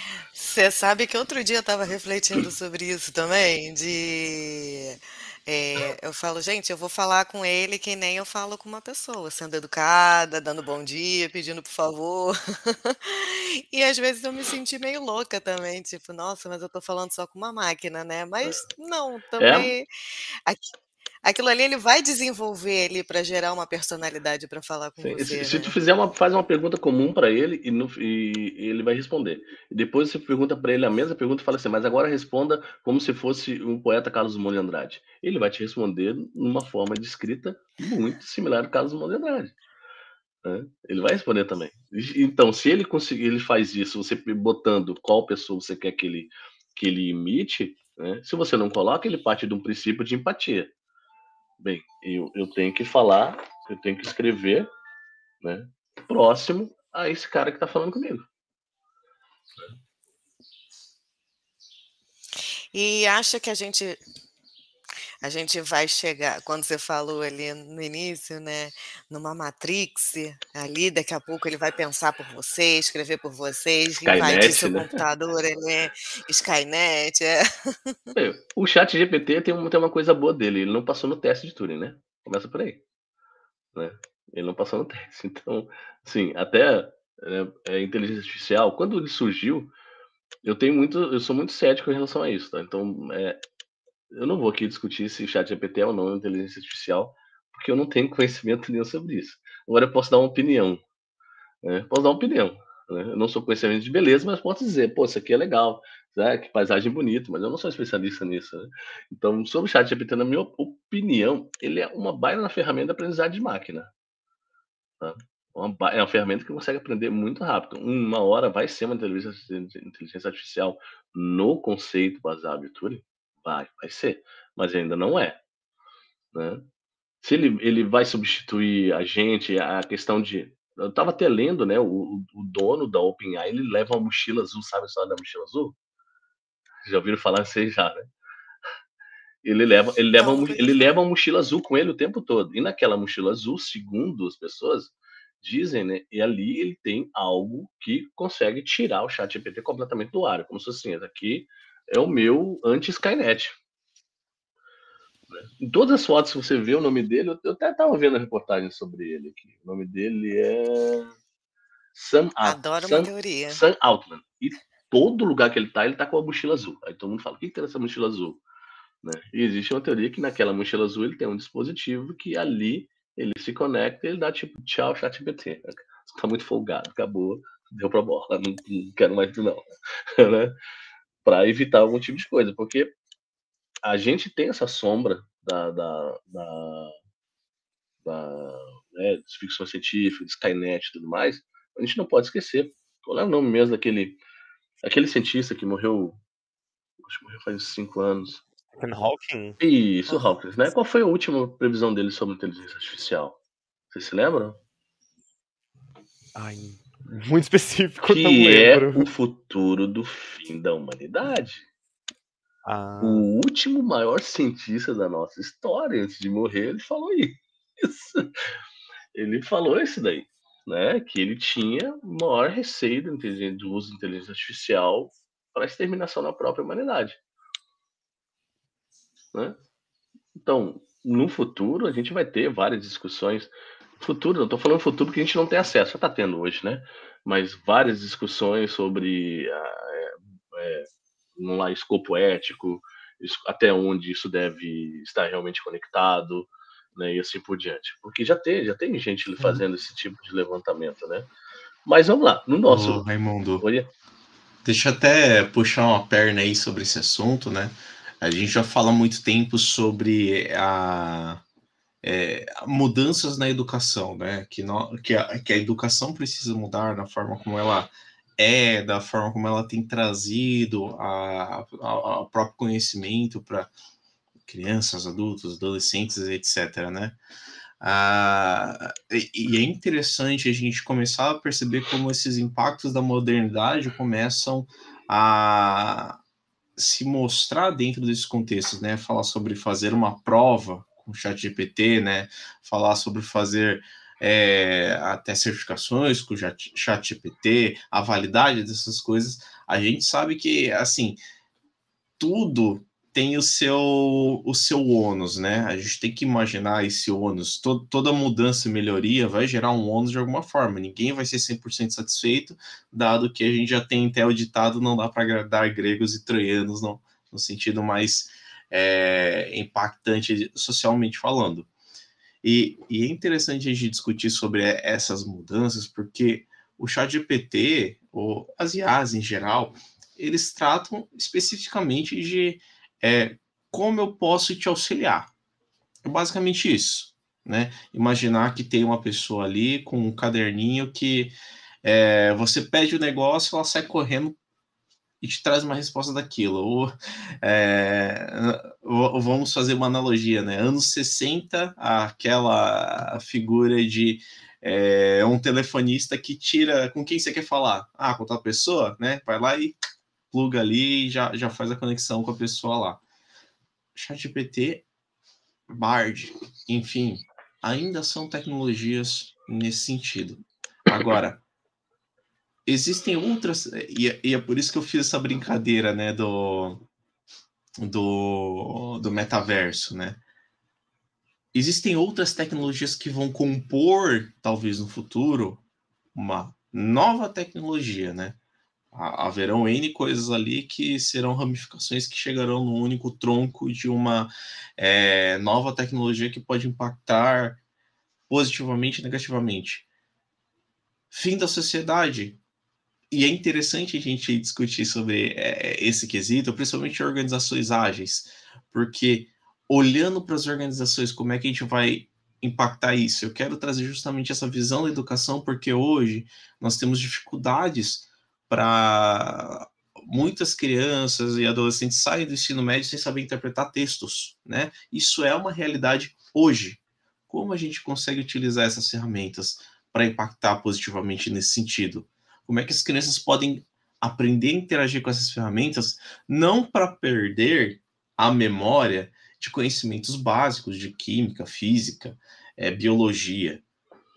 Você sabe que outro dia eu estava refletindo sobre isso também, de é, eu falo, gente, eu vou falar com ele que nem eu falo com uma pessoa, sendo educada, dando bom dia, pedindo por favor. E às vezes eu me senti meio louca também, tipo, nossa, mas eu tô falando só com uma máquina, né? Mas não, É? também aqui- aquilo ali ele vai desenvolver ali para gerar uma personalidade para falar com Sim, Se, você, se tu né? fizer uma, faz uma pergunta comum para ele e, no- e ele vai responder. Depois você pergunta para ele a mesma pergunta e fala assim, mas agora responda como se fosse um poeta Carlos Drummond de Andrade. Ele vai te responder numa forma de escrita muito similar ao Carlos Drummond de Andrade. né? Ele vai responder também. Então, se ele conseguir, ele faz isso, você botando qual pessoa você quer que ele que ele imite, né? Se você não coloca, ele parte de um princípio de empatia. Bem, eu, eu tenho que falar, eu tenho que escrever né, próximo a esse cara que está falando comigo. E acha que a gente a gente vai chegar, quando você falou ali no início, né, numa Matrix, ali daqui a pouco ele vai pensar por você, escrever por vocês, invadir seu né? computador, né? Skynet, é. O chat GPT tem, tem uma coisa boa dele, ele não passou no teste de Turing, né? Começa por aí. Né? Ele não passou no teste. Então, assim, até né, a inteligência artificial, quando ele surgiu, eu tenho muito, eu sou muito cético em relação a isso, tá? Então, é, eu não vou aqui discutir se chat GPT é ou não inteligência artificial, porque eu não tenho conhecimento nenhum sobre isso. Agora eu posso dar uma opinião. Né? Posso dar uma opinião. Né? Eu não sou conhecimento de beleza, mas posso dizer, pô, isso aqui é legal, né? que paisagem bonita, mas eu não sou especialista nisso. Né? Então, sobre o chat GPT, na minha opinião, ele é uma baita ferramenta de aprendizagem de máquina. Tá? Uma, é uma ferramenta que consegue aprender muito rápido. Uma hora vai ser uma inteligência, inteligência artificial no conceito baseado em Turing? Vai, vai ser, mas ainda não é. Né? Se ele, ele vai substituir a gente, a questão de. Eu estava até lendo, né? O, o dono da OpenAI ele leva uma mochila azul, sabe a história da mochila azul? Já ouviram falar isso aí já, né? Ele leva, ele leva, ele leva uma mochila azul com ele o tempo todo. E naquela mochila azul, segundo as pessoas, dizem, né? E ali ele tem algo que consegue tirar o chat GPT completamente do ar. Como se assim, aqui é o meu anti-Skynet. Em todas as fotos que você vê o nome dele, eu até estava vendo a reportagem sobre ele aqui. O nome dele é Sam, Adoro Sam, uma teoria. Sam Altman. E todo lugar que ele está, ele está com a mochila azul. Aí todo mundo fala, o que, tem nessa mochila azul? Né? E existe uma teoria que naquela mochila azul ele tem um dispositivo que ali ele se conecta e ele dá tipo, tchau, chat GPT. Você tá muito folgado, acabou, deu pra bola, não, não quero mais não. né? Para evitar algum tipo de coisa, porque a gente tem essa sombra da, da, da, da né, de ficção científica, de Skynet e tudo mais, a gente não pode esquecer. Qual é o nome mesmo daquele, aquele cientista que morreu, acho que morreu faz cinco anos, Stephen Hawking? Isso, Hawking, né? Qual foi a última previsão dele sobre inteligência artificial? Vocês se lembram? Ai, muito específico, que é o futuro do fim da humanidade. Ah. O último maior cientista da nossa história, antes de morrer, ele falou isso. Ele falou isso daí, né? Que ele tinha maior receio do, do uso da inteligência artificial para a exterminação da própria humanidade. Né? Então, no futuro, a gente vai ter várias discussões. Futuro, não estou falando futuro que a gente não tem acesso, já está tendo hoje, né? Mas várias discussões sobre é, é, lá, escopo ético, até onde isso deve estar realmente conectado, né? E assim por diante. Porque já tem, já tem gente uhum. fazendo esse tipo de levantamento, né? Mas vamos lá, no nosso. Ô, Raimundo. Deixa eu até puxar uma perna aí sobre esse assunto, né? A gente já fala há muito tempo sobre a, é, mudanças na educação, né? Que, no, que, a, que a educação precisa mudar na forma como ela é, da forma como ela tem trazido a próprio conhecimento para crianças, adultos, adolescentes, etc. Né? Ah, e, e, é interessante a gente começar a perceber como esses impactos da modernidade começam a, se mostrar dentro desses contextos, né? Falar sobre fazer uma prova com o chat GPT, né? Falar sobre fazer é, até certificações com o chat GPT, a validade dessas coisas. A gente sabe que, assim, tudo tem o seu, o seu ônus, né? A gente tem que imaginar esse ônus. Todo, toda mudança e melhoria vai gerar um ônus de alguma forma. Ninguém vai ser 100% satisfeito, dado que a gente já tem até o ditado: não dá para agradar gregos e troianos no, no sentido mais é, impactante socialmente falando. E, e, é interessante a gente discutir sobre essas mudanças, porque o chat GPT, ou as IAs em geral, eles tratam especificamente de é como eu posso te auxiliar. É basicamente isso, né? Imaginar que tem uma pessoa ali com um caderninho que é, você pede o negócio, ela sai correndo e te traz uma resposta daquilo. Ou, é, vamos fazer uma analogia, né? Anos 60, aquela figura de é, um telefonista que tira com quem você quer falar. Ah, com tal pessoa, né? Vai lá e pluga ali e já, já faz a conexão com a pessoa lá. ChatGPT Bard, enfim, ainda são tecnologias nesse sentido. Agora, existem outras, e, é, e, é por isso que eu fiz essa brincadeira, né, do, do, do metaverso, né? Existem outras tecnologias que vão compor, talvez no futuro, uma nova tecnologia, né? Haverão N coisas ali que serão ramificações que chegarão no único tronco de uma é, nova tecnologia que pode impactar positivamente e negativamente. Fim da sociedade. E é interessante a gente discutir sobre é, esse quesito, principalmente organizações ágeis, porque olhando para as organizações, como é que a gente vai impactar isso? Eu quero trazer justamente essa visão da educação, porque hoje nós temos dificuldades para muitas crianças e adolescentes saem do ensino médio sem saber interpretar textos, né? Isso é uma realidade hoje. Como a gente consegue utilizar essas ferramentas para impactar positivamente nesse sentido? Como é que as crianças podem aprender a interagir com essas ferramentas, não para perder a memória de conhecimentos básicos de química, física, é, biologia,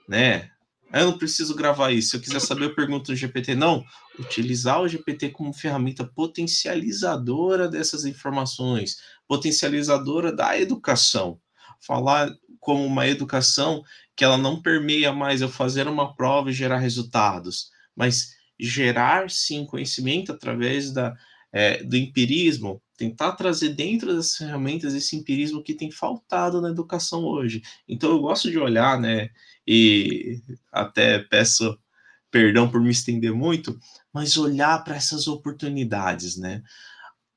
né? Ah, eu não preciso gravar isso. Se eu quiser saber, eu pergunto no GPT. Não, utilizar o GPT como ferramenta potencializadora dessas informações, potencializadora da educação. Falar como uma educação que ela não permeia mais eu fazer uma prova e gerar resultados, mas gerar sim conhecimento através da, é, do empirismo, tentar trazer dentro das ferramentas esse empirismo que tem faltado na educação hoje. Então eu gosto de olhar, né, e até peço perdão por me estender muito, mas olhar para essas oportunidades, né?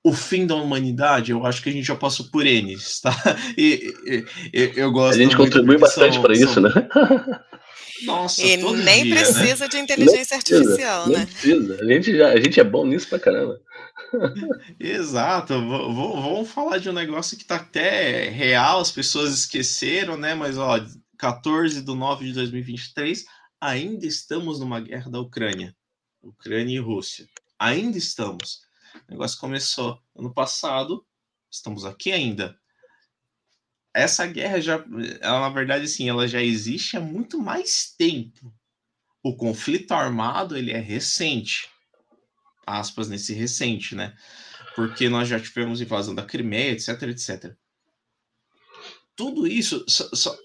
O fim da humanidade, eu acho que a gente já passou por N, tá? E, e, e eu gosto. A gente contribui bastante para isso, né? Nossa, e nem dia, né? precisa né? de inteligência artificial, né? precisa. A gente, já, a gente é bom nisso pra caramba. Exato. Vamos falar de um negócio que tá até real, as pessoas esqueceram, né? Mas, ó, 14 de 9 de 2023, ainda estamos numa guerra da Ucrânia. Ucrânia e Rússia. Ainda estamos. O negócio começou ano passado, estamos aqui ainda. Essa guerra já, ela, na verdade, assim, ela já existe há muito mais tempo. O conflito armado, ele é recente. Aspas nesse recente, né? Porque nós já tivemos invasão da Crimeia, etc, etc tudo isso,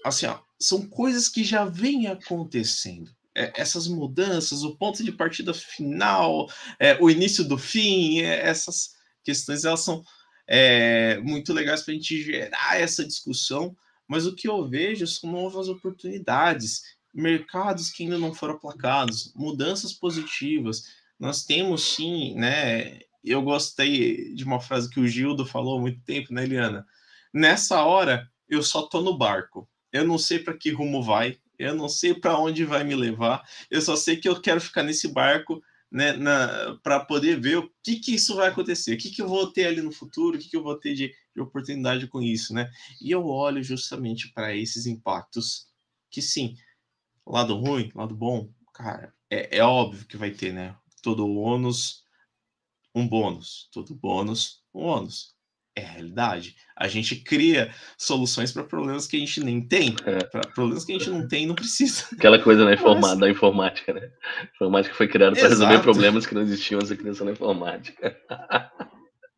assim, ó, são coisas que já vêm acontecendo. É, essas mudanças, o ponto de partida final, é, o início do fim, é, essas questões elas são é, muito legais para a gente gerar essa discussão. Mas o que eu vejo são novas oportunidades, mercados que ainda não foram aplacados, mudanças positivas. Nós temos sim, né? Eu gostei de uma frase que o Gildo falou há muito tempo, né, Eliana? Nessa hora, eu só tô no barco. Eu não sei para que rumo vai, eu não sei para onde vai me levar. Eu só sei que eu quero ficar nesse barco, né, para poder ver o que que isso vai acontecer, o que que eu vou ter ali no futuro, o que que eu vou ter de, de oportunidade com isso, né? E eu olho justamente para esses impactos que sim, lado ruim, lado bom, cara, é, é óbvio que vai ter, né? Todo ônus, um bônus, todo bônus, um ônus é a realidade. A gente cria soluções para problemas que a gente nem tem. É. Para problemas que a gente não tem, não precisa. Aquela coisa né, informa da informática, né? A informática foi criada para resolver problemas que não existiam antes da criação da informática.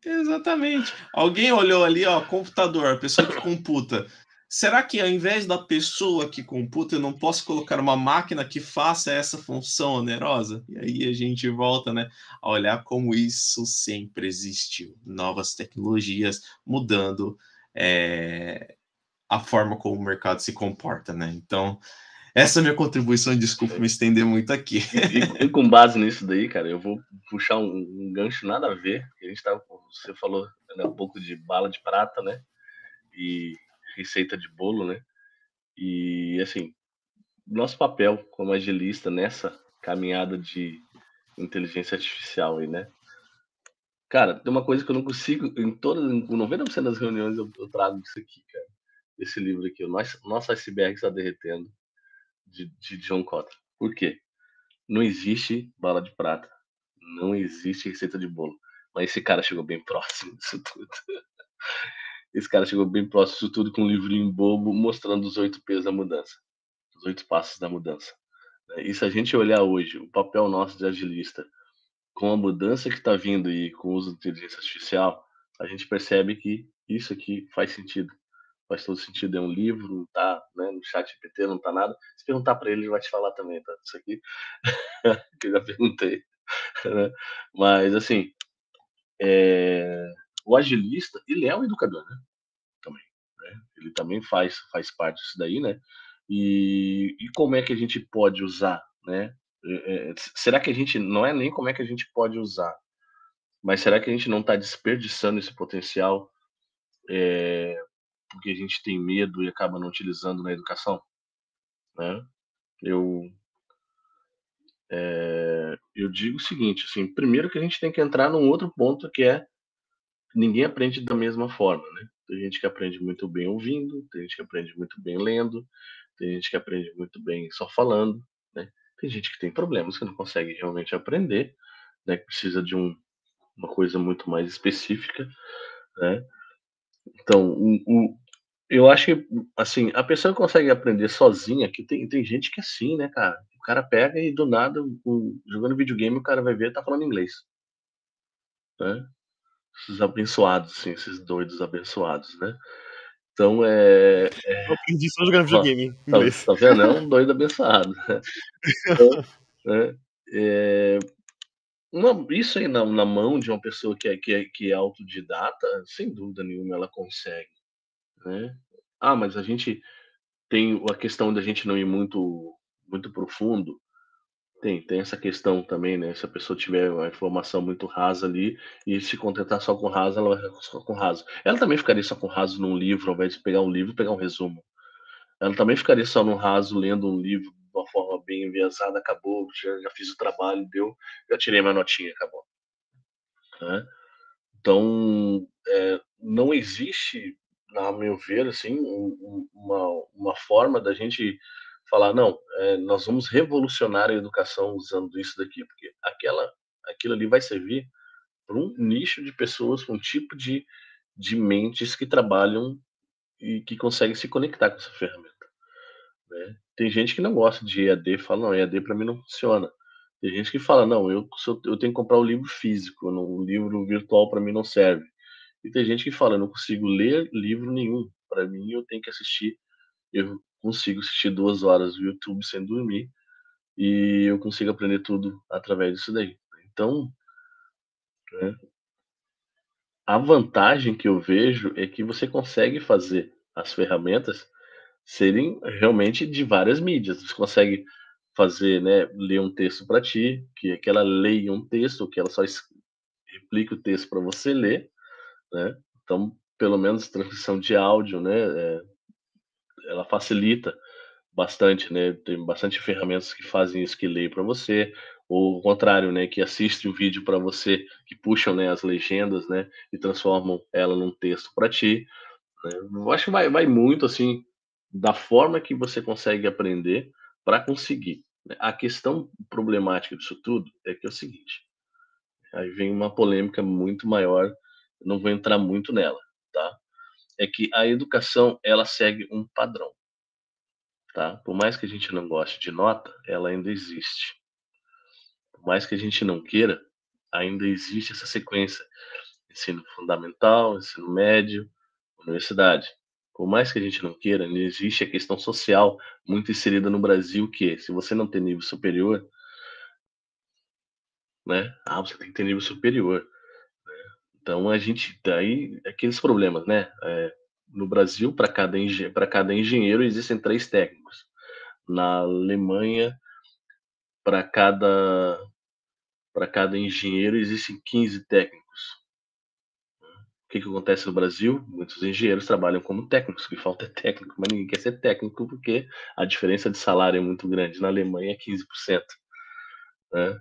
Exatamente. Alguém olhou ali, ó, computador, a pessoa que computa. Será que ao invés da pessoa que computa, eu não posso colocar uma máquina que faça essa função onerosa? E aí a gente volta né, a olhar como isso sempre existiu. Novas tecnologias mudando é, a forma como o mercado se comporta. Né? Então, essa é a minha contribuição. Desculpa me estender muito aqui. E, e com base nisso daí, cara, eu vou puxar um, um gancho nada a ver. A gente tava, você falou né, um pouco de bala de prata, né? E receita de bolo, né? E assim, nosso papel como agilista nessa caminhada de inteligência artificial aí, né? Cara, tem uma coisa que eu não consigo, em todas, em 90% das reuniões eu, eu, trago isso aqui, cara. Esse livro aqui, o Nosso, Nosso Iceberg Está Derretendo, de, de John Cotter. Por quê? Não existe bala de prata. Não existe receita de bolo. Mas esse cara chegou bem próximo disso tudo. Esse cara chegou bem próximo disso tudo com um livrinho bobo mostrando os oito P's da mudança, os oito passos da mudança. Né. E se a gente olhar hoje o papel nosso de agilista, com a mudança que está vindo e com o uso de inteligência artificial, a gente percebe que isso aqui faz sentido. Faz todo sentido. É um livro, não tá né, no chat GPT, não tá nada. Se perguntar para ele, ele vai te falar também, tá? Isso aqui, que eu já perguntei. Né? Mas, assim, é... o agilista, ele é um educador, né? Também. Né? Ele também faz, faz parte disso daí, né? E, e como é que a gente pode usar, né? É, é, será que a gente não é nem como é que a gente pode usar, mas será que a gente não está desperdiçando esse potencial é, porque a gente tem medo e acaba não utilizando na educação? Né? Eu é, eu digo o seguinte, assim, primeiro que a gente tem que entrar num outro ponto que é ninguém aprende da mesma forma, né? Tem gente que aprende muito bem ouvindo, tem gente que aprende muito bem lendo, tem gente que aprende muito bem só falando, né? Tem gente que tem problemas que não consegue realmente aprender, né? Que precisa de um, uma coisa muito mais específica, né? Então, o, eu acho que, assim, a pessoa consegue aprender sozinha, que tem, tem gente que é assim, né, cara? O cara pega e do nada, o, jogando videogame, o cara vai ver tá falando inglês. Né? Esses abençoados, assim, esses doidos abençoados, né? Então é. é... Eu aprendi só jogando videogame. Tá, tá, vendo? É um doido abençoado. Então, né? é, uma, isso aí na, na, mão de uma pessoa que é, que, é, que é autodidata, sem dúvida nenhuma, ela consegue. Né? Ah, mas a gente tem a questão da gente não ir muito, muito profundo. Tem, tem essa questão também, né? Se a pessoa tiver uma informação muito rasa ali e se contentar só com raso, ela vai ficar só com raso. Ela também ficaria só com raso num livro, ao invés de pegar um livro e pegar um resumo. Ela também ficaria só no raso, lendo um livro de uma forma bem enviesada, acabou, já, já fiz o trabalho, deu, já tirei minha notinha, acabou. Né? Então, é, não existe, a meu ver, assim, uma, uma forma da gente falar, não, é, nós vamos revolucionar a educação usando isso daqui, porque aquela, aquilo ali vai servir para um nicho de pessoas, um tipo de, de mentes que trabalham e que conseguem se conectar com essa ferramenta. Né? Tem gente que não gosta de EAD, fala, não, EAD para mim não funciona. Tem gente que fala, não, eu, eu tenho que comprar o um livro físico, o um livro virtual para mim não serve. E tem gente que fala, não consigo ler livro nenhum, para mim eu tenho que assistir, eu consigo assistir duas horas do YouTube sem dormir e eu consigo aprender tudo através disso daí. Então, né, a vantagem que eu vejo é que você consegue fazer as ferramentas serem realmente de várias mídias. Você consegue fazer, né, ler um texto para ti, que, ela leia um texto, que ela só replique o texto para você ler, né? Então, pelo menos transcrição de áudio, né, é, ela facilita bastante, né? Tem bastante ferramentas que fazem isso que leem para você, ou o contrário, né, que assiste o vídeo para você, que puxam, né, as legendas, né, e transformam ela num texto para ti. Né? Eu acho que vai, vai muito assim da forma que você consegue aprender para conseguir. Né? A questão problemática disso tudo é que é o seguinte: aí vem uma polêmica muito maior, não vou entrar muito nela, tá? É que a educação ela segue um padrão, tá? Por mais que a gente não goste de nota, ela ainda existe. Por mais que a gente não queira, ainda existe essa sequência: ensino fundamental, ensino médio, universidade. Por mais que a gente não queira, ainda existe a questão social muito inserida no Brasil que se você não tem nível superior, né? Ah, você tem que ter nível superior. Então a gente daí aqueles problemas, né? É, no Brasil, para cada, para cada engenheiro existem três técnicos. Na Alemanha, para cada para cada engenheiro existem 15 técnicos. O que, que acontece no Brasil? Muitos engenheiros trabalham como técnicos, que falta é técnico, mas ninguém quer ser técnico porque a diferença de salário é muito grande. Na Alemanha é 15%. Né?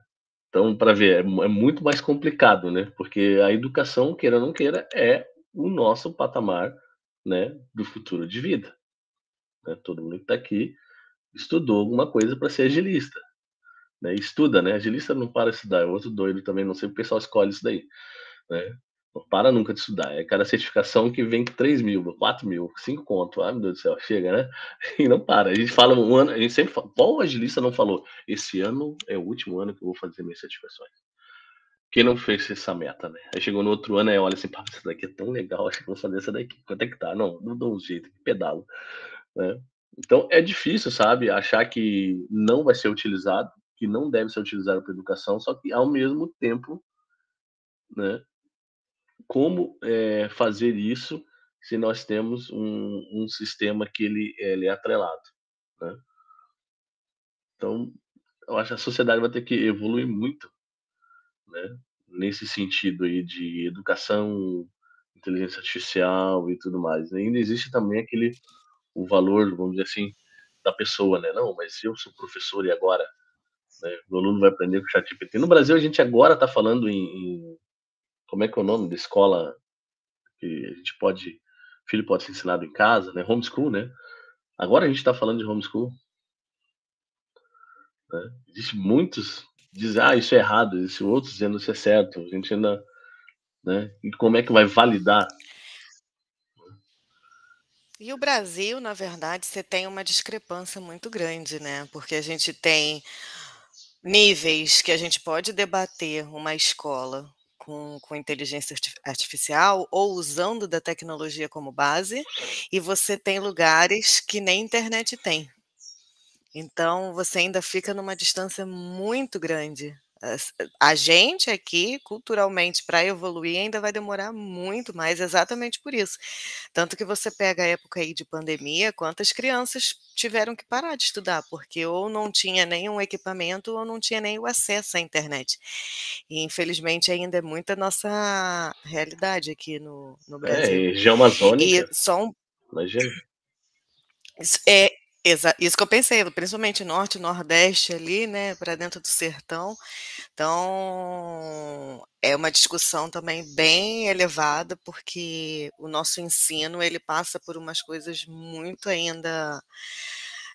Então, para ver, é, é, muito mais complicado, né? Porque a educação, queira ou não queira, é o nosso patamar, né, do futuro de vida. Né? Todo mundo que está aqui estudou alguma coisa para ser agilista. Né? Estuda, né? Agilista não para de estudar, é outro doido também, não sei o pessoal escolhe isso daí. Né? Para nunca de estudar. É cada certificação que vem 3 mil, 4 mil, 5 conto. Ai, meu Deus do céu, chega, né? E não para. A gente fala um ano, a gente sempre fala, qual agilista não falou? Esse ano é o último ano que eu vou fazer minhas certificações. Quem não fez essa meta, né? Aí chegou no outro ano, aí olha assim, pá, essa daqui é tão legal, acho que vou fazer essa daqui. Quanto é que tá? Não, não dou um jeito, pedalo. Né? Então é difícil, sabe, achar que não vai ser utilizado, que não deve ser utilizado para educação, só que ao mesmo tempo, né, como é, fazer isso se nós temos um, um sistema que ele, ele é atrelado, né? Então, eu acho que a sociedade vai ter que evoluir muito, né, nesse sentido aí de educação, inteligência artificial e tudo mais. Ainda existe também aquele o valor, vamos dizer assim, da pessoa, né? Não, mas eu sou professor e agora né, o aluno vai aprender com o ChatGPT. No Brasil, a gente agora está falando em, em, Como é que é o nome da escola que a gente pode. filho pode ser ensinado em casa, né? Homeschool, né? Agora a gente está falando de homeschool. Né? Existem muitos dizem, ah, isso é errado, existem outros dizendo isso é certo. A gente ainda. Né? E como é que vai validar e o Brasil, na verdade, você tem uma discrepância muito grande, né? Porque a gente tem níveis que a gente pode debater uma escola com, com inteligência artificial ou usando da tecnologia como base, e você tem lugares que nem internet tem. Então, você ainda fica numa distância muito grande a gente aqui, culturalmente, para evoluir, ainda vai demorar muito mais, exatamente por isso. Tanto que você pega a época aí de pandemia, quantas crianças tiveram que parar de estudar, porque ou não tinha nenhum equipamento ou não tinha nem o acesso à internet. E infelizmente ainda é muita nossa realidade aqui no, no é, Brasil. É, região amazônica. E só um... Imagina. É, Exa isso que eu pensei, principalmente norte, nordeste ali, né, para dentro do sertão. Então, é uma discussão também bem elevada, porque o nosso ensino ele passa por umas coisas muito ainda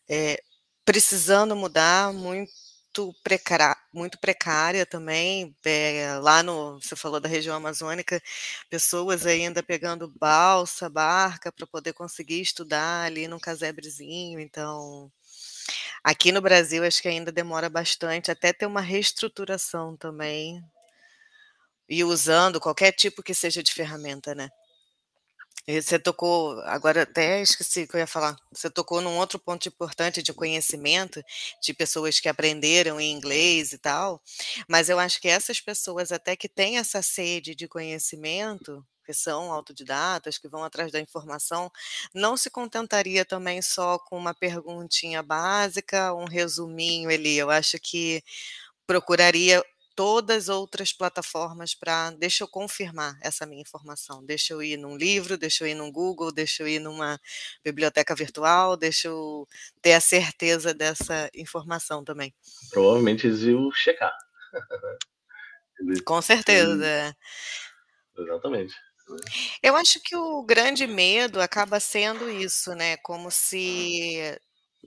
é, precisando mudar, muito muito, precária, muito precária também. É, lá no, você falou da região amazônica, pessoas ainda pegando balsa, barca para poder conseguir estudar ali num casebrezinho. Então, aqui no Brasil acho que ainda demora bastante até ter uma reestruturação também. E usando qualquer tipo que seja de ferramenta, né? Você tocou, agora até esqueci o que eu ia falar. Você tocou num outro ponto importante de conhecimento, de pessoas que aprenderam em inglês e tal, mas eu acho que essas pessoas, até que têm essa sede de conhecimento, que são autodidatas, que vão atrás da informação, não se contentaria também só com uma perguntinha básica, um resuminho ali. Eu acho que procuraria todas outras plataformas para deixa eu confirmar essa minha informação. Deixa eu ir num livro, deixa eu ir num Google, deixa eu ir numa biblioteca virtual, deixa eu ter a certeza dessa informação também. Provavelmente eles iam checar. Com certeza. Exatamente. Eu acho que o grande medo acaba sendo isso, né? Como se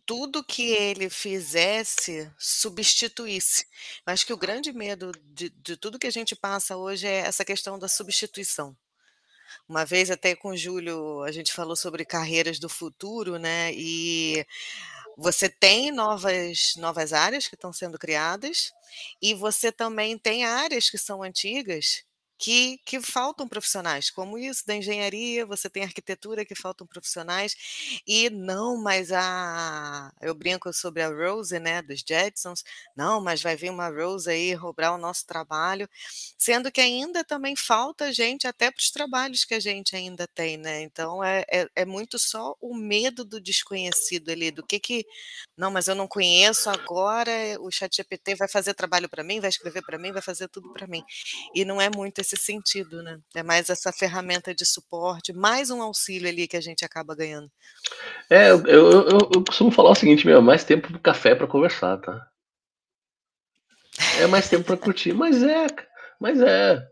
tudo que ele fizesse substituísse. Eu acho que o grande medo de, de tudo que a gente passa hoje é essa questão da substituição. Uma vez até com o Júlio a gente falou sobre carreiras do futuro, né? E você tem novas, novas áreas que estão sendo criadas, e você também tem áreas que são antigas que, que faltam profissionais, como isso da engenharia, você tem arquitetura que faltam profissionais, e não, mas a. Eu brinco sobre a Rose, né, dos Jetsons, não, mas vai vir uma Rose aí roubar o nosso trabalho, sendo que ainda também falta gente até para os trabalhos que a gente ainda tem, né? Então é, é, é muito só o medo do desconhecido ali, do que que. Não, mas eu não conheço agora, o Chat GPT vai fazer trabalho para mim, vai escrever para mim, vai fazer tudo para mim. E não é muito esse sentido, né? É mais essa ferramenta de suporte, mais um auxílio ali que a gente acaba ganhando. É, eu, eu, eu, eu costumo falar o seguinte, meu, mais tempo pro café para conversar, tá? É mais tempo para curtir, mas é, mas é,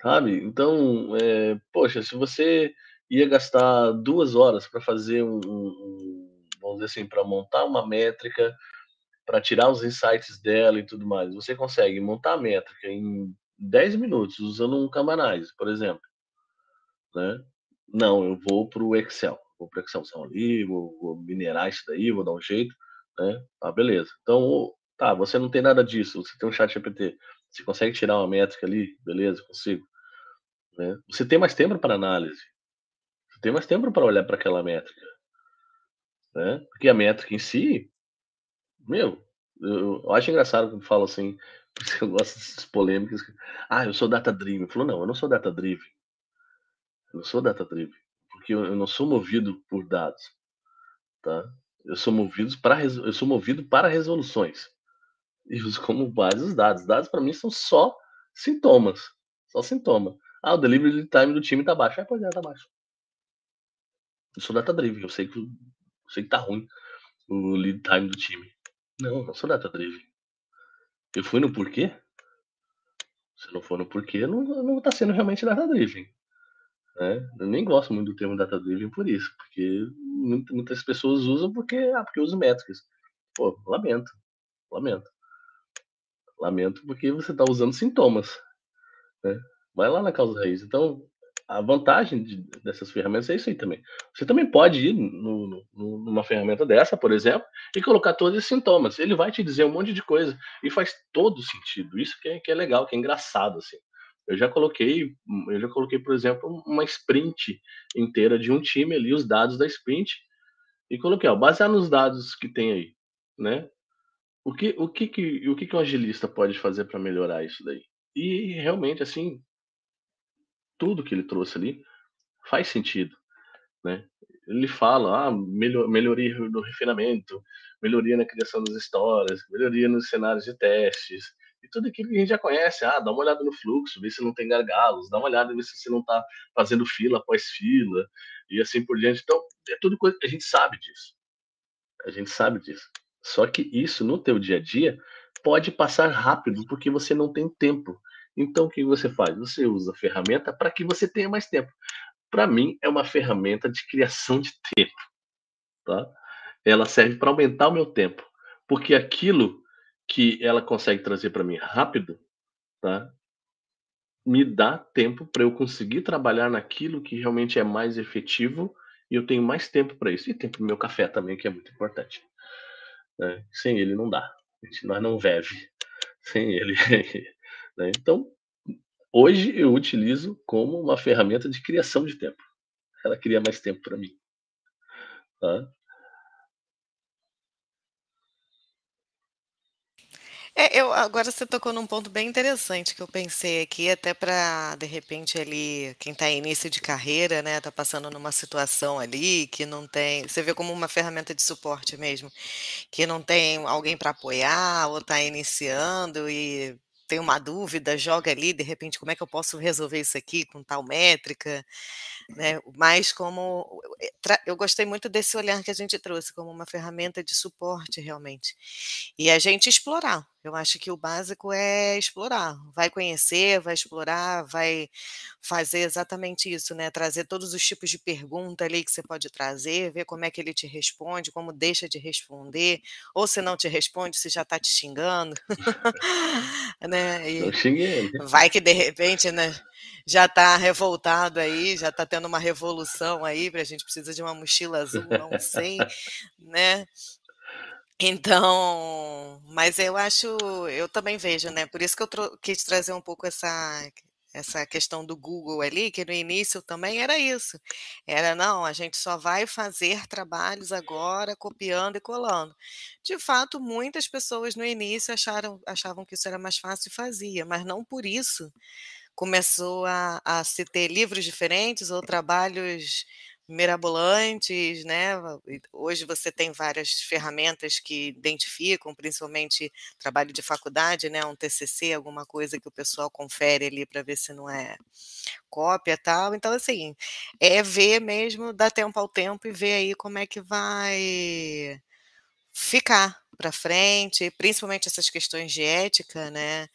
sabe? Então, é, poxa, se você ia gastar duas horas para fazer um, um, vamos dizer assim, para montar uma métrica, para tirar os insights dela e tudo mais, você consegue montar a métrica em 10 minutos usando um Camanais, por exemplo, né? Não, eu vou para o Excel, vou para Excel ali, vou, vou minerar isso daí, vou dar um jeito, né? Ah, beleza. Então, tá, você não tem nada disso, você tem um chat GPT, você consegue tirar uma métrica ali, beleza, consigo. Né? Você tem mais tempo para análise, você tem mais tempo para olhar para aquela métrica, né? Porque a métrica em si, meu, eu, eu acho engraçado quando falo assim, eu gosto dessas polêmicas. Ah, eu sou data driven. Falou, não, eu não sou data driven. Eu não sou data driven, porque eu, eu não sou movido por dados, tá? Eu sou movido para eu sou movido para resoluções. E uso como base os dados. Dados para mim são só sintomas, só sintoma. Ah, o delivery time do time tá baixo. Ah, pois é, tá baixo. Eu sou data driven, eu sei que eu sei que tá ruim o lead time do time. Não, não sou data driven. Eu fui no porquê? Se não for no porquê, não, não tá sendo realmente data driven. Né? Eu nem gosto muito do termo data driven por isso, porque muitas pessoas usam porque, ah, porque usam métricas. Pô, lamento, lamento. Lamento porque você está usando sintomas. Né? Vai lá na causa raiz. Então, a vantagem de, dessas ferramentas é isso aí também. Você também pode ir no, no, numa ferramenta dessa, por exemplo, e colocar todos esses sintomas. Ele vai te dizer um monte de coisa e faz todo sentido. Isso que é, que é legal, que é engraçado assim. Eu já coloquei, eu já coloquei, por exemplo, uma sprint inteira de um time ali, os dados da sprint, e coloquei, ó, baseado nos dados que tem aí, né? O que o que que o que que um agilista pode fazer para melhorar isso daí? E realmente assim, tudo que ele trouxe ali faz sentido, né? Ele fala, ah, melhor, melhoria no refinamento, melhoria na criação das histórias, melhoria nos cenários de testes, e tudo aquilo que a gente já conhece. Ah, dá uma olhada no fluxo, vê se não tem gargalos, dá uma olhada, vê se você não está fazendo fila após fila, e assim por diante. Então, é tudo coisa, a gente sabe disso. A gente sabe disso. Só que isso no teu dia a dia pode passar rápido porque você não tem tempo. Então, o que você faz? Você usa a ferramenta para que você tenha mais tempo. Para mim, é uma ferramenta de criação de tempo. Tá? Ela serve para aumentar o meu tempo. Porque aquilo que ela consegue trazer para mim rápido, tá? me dá tempo para eu conseguir trabalhar naquilo que realmente é mais efetivo e eu tenho mais tempo para isso. E tempo para meu café também, que é muito importante. Né? Sem ele não dá. Gente, nós não vive sem ele. Né? Então, hoje eu utilizo como uma ferramenta de criação de tempo. Ela cria mais tempo para mim. Tá? É, eu, agora você tocou num ponto bem interessante que eu pensei aqui, até para, de repente, ali, quem está em início de carreira, né, está passando numa situação ali que não tem. Você vê como uma ferramenta de suporte mesmo, que não tem alguém para apoiar ou está iniciando e tem uma dúvida, joga ali, de repente, como é que eu posso resolver isso aqui com tal métrica, né? Mas como eh, eu gostei muito desse olhar que a gente trouxe como uma ferramenta de suporte realmente. E a gente explorar. Eu acho que o básico é explorar. Vai conhecer, vai explorar, vai fazer exatamente isso, né? Trazer todos os tipos de pergunta ali que você pode trazer, ver como é que ele te responde, como deixa de responder, ou se não te responde, se já está te xingando. né? E xinguei. Vai que de repente, né? Já está revoltado aí, já está tendo uma revolução aí, a gente precisa de uma mochila azul, não sei, né? Então, mas eu acho, eu também vejo, né? Por isso que eu quis trazer um pouco essa essa questão do Google ali, que no início também era isso. Era não, a gente só vai fazer trabalhos agora copiando e colando. De fato, muitas pessoas no início acharam, achavam que isso era mais fácil e fazia, mas não por isso começou a, a se ter livros diferentes ou trabalhos mirabolantes, né? Hoje você tem várias ferramentas que identificam, principalmente trabalho de faculdade, né? Um TCC, alguma coisa que o pessoal confere ali para ver se não é cópia tal. Então, assim, é ver mesmo, dar tempo ao tempo e ver aí como é que vai ficar para frente, principalmente essas questões de ética, né?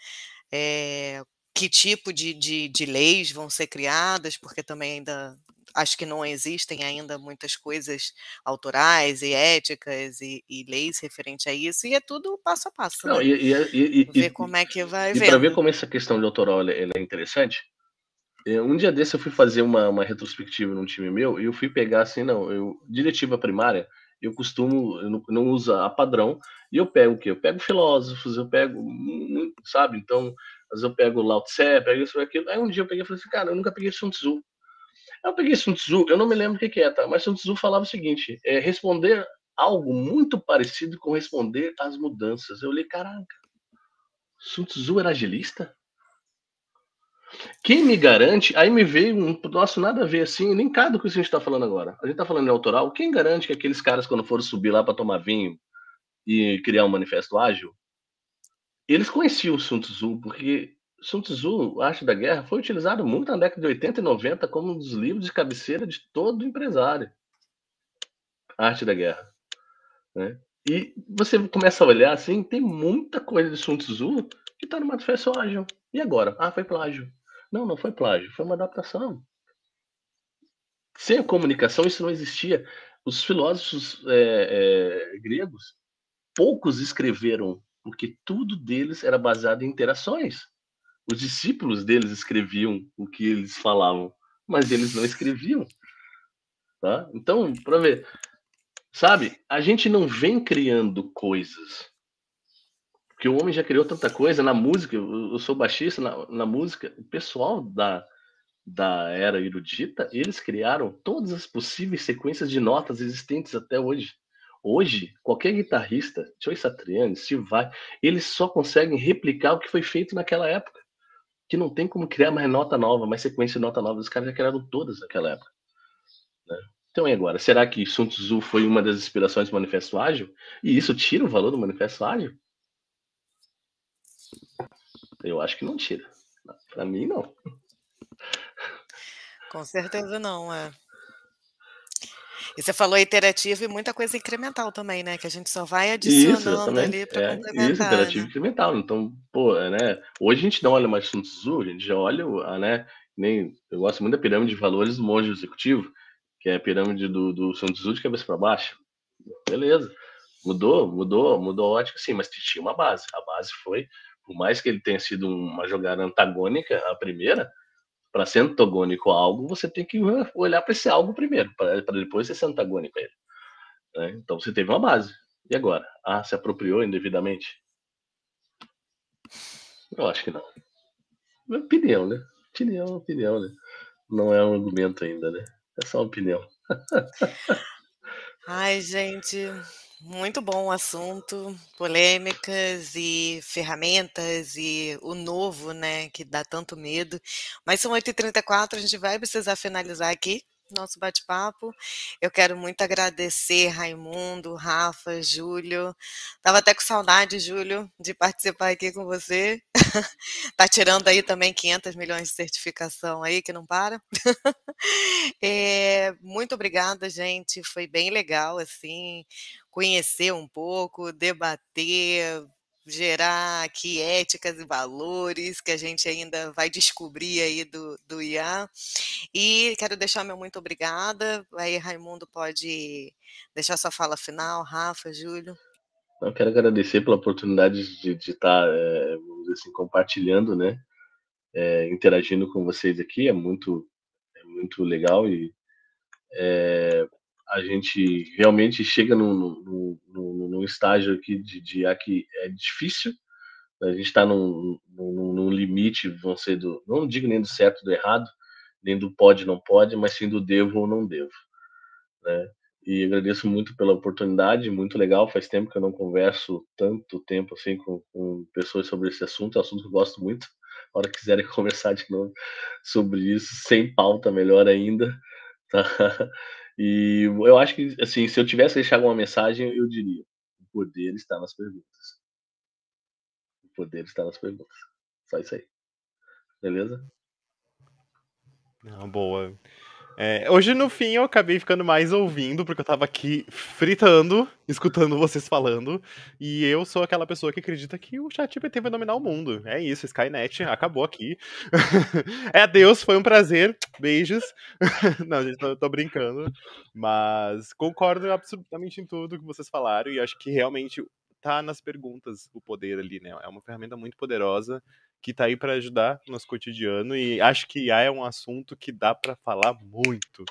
É, que tipo de, de, de leis vão ser criadas, porque também ainda acho que não existem ainda muitas coisas autorais e éticas e, e leis referente a isso, e é tudo passo a passo. Não, né? e, e, e, ver como é que vai e para ver como essa questão de autoral é interessante, é, um dia desse eu fui fazer uma, uma retrospectiva num time meu e eu fui pegar assim, não, eu diretiva primária, eu costumo, eu não, não uso a padrão, e eu pego o quê? Eu pego filósofos, eu pego, sabe? Então, às vezes eu pego Lao Tse, pego isso, aquilo. Aí um dia eu peguei e falei assim, cara, eu nunca peguei Sun Tzu. Eu peguei Sun Tzu, eu não me lembro o que, é, tá? Mas Sun Tzu falava o seguinte: é responder algo muito parecido com responder às mudanças. Eu li, caraca, Sun Tzu era agilista? Quem me garante, aí me veio um, nossa, nada a ver assim, cada com isso que a gente está falando agora. A gente está falando de autoral, quem garante que aqueles caras, quando foram subir lá para tomar vinho e criar um manifesto ágil, eles conheciam o Sun Tzu, porque Sun Tzu, Arte da Guerra, foi utilizado muito na década de 80 e 90 como um dos livros de cabeceira de todo empresário. Arte da Guerra. Né? E você começa a olhar assim, tem muita coisa de Sun Tzu que está no Manifesto Ágil. E agora? Ah, foi plágio. Não, não foi plágio, foi uma adaptação. Sem a comunicação, isso não existia. Os filósofos é, é, gregos, poucos escreveram, porque tudo deles era baseado em interações os discípulos deles escreviam o que eles falavam, mas eles não escreviam. Tá? Então, para ver, sabe, a gente não vem criando coisas. Porque o homem já criou tanta coisa na música. Eu, sou baixista na, na música. O pessoal da, da era erudita, eles criaram todas as possíveis sequências de notas existentes até hoje. Hoje, qualquer guitarrista, Joe Satriani, se vai, eles só conseguem replicar o que foi feito naquela época que não tem como criar mais nota nova, mais sequência de nota nova. Os caras já criaram todas naquela época. Né? Então, e agora? Será que Sun Tzu foi uma das inspirações do Manifesto Ágil? E isso tira o valor do Manifesto Ágil? Eu acho que não tira. Para mim, não. Com certeza não, é. E você falou iterativo e muita coisa incremental também, né? Que a gente só vai adicionando ali para é, complementar. Isso, iterativo né? incremental. Então, pô, é, né? Hoje a gente não olha mais Sun Tzu, a gente já olha, né? Nem, eu gosto muito da pirâmide de valores do monge executivo, que é a pirâmide do, do Sun Tzu de cabeça para baixo. Beleza. Mudou, mudou, mudou ótimo, sim, mas tinha uma base. A base foi, por mais que ele tenha sido uma jogada antagônica, a primeira, para ser antagônico a algo, você tem que olhar para esse algo primeiro, para depois ser antagônico a ele. Né? Então você teve uma base. E agora? Ah, se apropriou indevidamente? Eu acho que não. opinião, né? Opinião, opinião, né? Não é um argumento ainda, né? É só opinião. Ai, gente, muito bom o assunto, polêmicas e ferramentas e o novo, né, que dá tanto medo. Mas são 8h34, a gente vai precisar finalizar aqui nosso bate-papo. Eu quero muito agradecer Raimundo, Rafa, Júlio. Tava até com saudade, Júlio, de participar aqui com você. tá tirando aí também 500 milhões de certificação aí, que não para. é, muito obrigada, gente. Foi bem legal, assim, conhecer um pouco, debater, gerar aqui éticas e valores que a gente ainda vai descobrir aí do, do IA. E quero deixar meu muito obrigada. Aí, Raimundo, pode deixar sua fala final, Rafa, Júlio. Eu quero agradecer pela oportunidade de, de estar, é, assim, compartilhando, né? É, interagindo com vocês aqui, é muito, é muito legal e é, a gente realmente chega num, num, num estágio aqui de, de que é difícil, a gente está num, num, num, limite, vão ser do, não digo nem do certo do errado, nem do pode não pode, mas sim do devo ou não devo, né? E agradeço muito pela oportunidade, muito legal. Faz tempo que eu não converso tanto tempo assim com, com pessoas sobre esse assunto, é um assunto que eu gosto muito. A hora que quiserem conversar de novo sobre isso, sem pauta, melhor ainda. Tá? E eu acho que, assim, se eu tivesse deixado uma mensagem, eu diria: o poder está nas perguntas. O poder está nas perguntas. Só isso aí. Beleza? Não, boa. É, hoje, no fim, eu acabei ficando mais ouvindo, porque eu tava aqui fritando, escutando vocês falando. E eu sou aquela pessoa que acredita que o ChatGPT vai dominar o mundo. É isso, Skynet acabou aqui. é adeus, foi um prazer. Beijos. Não, gente, tô, tô brincando. Mas concordo absolutamente em tudo que vocês falaram. E acho que realmente tá nas perguntas o poder ali, né? É uma ferramenta muito poderosa que está aí para ajudar no nosso cotidiano e acho que IA é um assunto que dá para falar muito.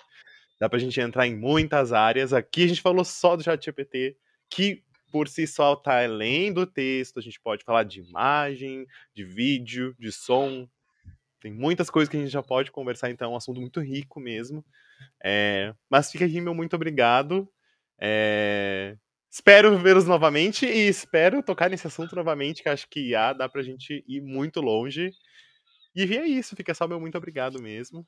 Dá para a gente entrar em muitas áreas. Aqui a gente falou só do ChatGPT, que por si só está além do texto. A gente pode falar de imagem, de vídeo, de som. Tem muitas coisas que a gente já pode conversar, então é um assunto muito rico mesmo. É, mas fica aqui meu muito obrigado. É, Espero vê-los novamente e espero tocar nesse assunto novamente, que acho que IA dá pra gente ir muito longe. E é isso, fica só meu muito obrigado mesmo.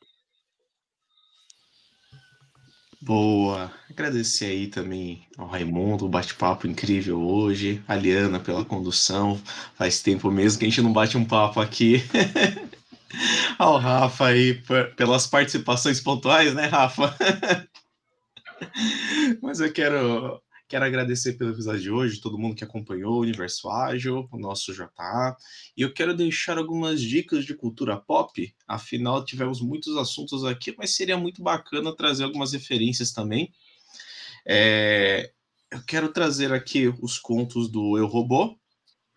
Boa. Agradecer aí também ao Raimundo, o bate-papo incrível hoje, a Liana pela condução. Faz tempo mesmo que a gente não bate um papo aqui. ao Rafa aí pelas participações pontuais, né, Rafa? Mas eu quero Quero agradecer pelo episódio de hoje, todo mundo que acompanhou o Universo Ágil, o nosso JA. E eu quero deixar algumas dicas de cultura pop. Afinal, tivemos muitos assuntos aqui, mas seria muito bacana trazer algumas referências também. É... Eu quero trazer aqui os contos do Eu Robô.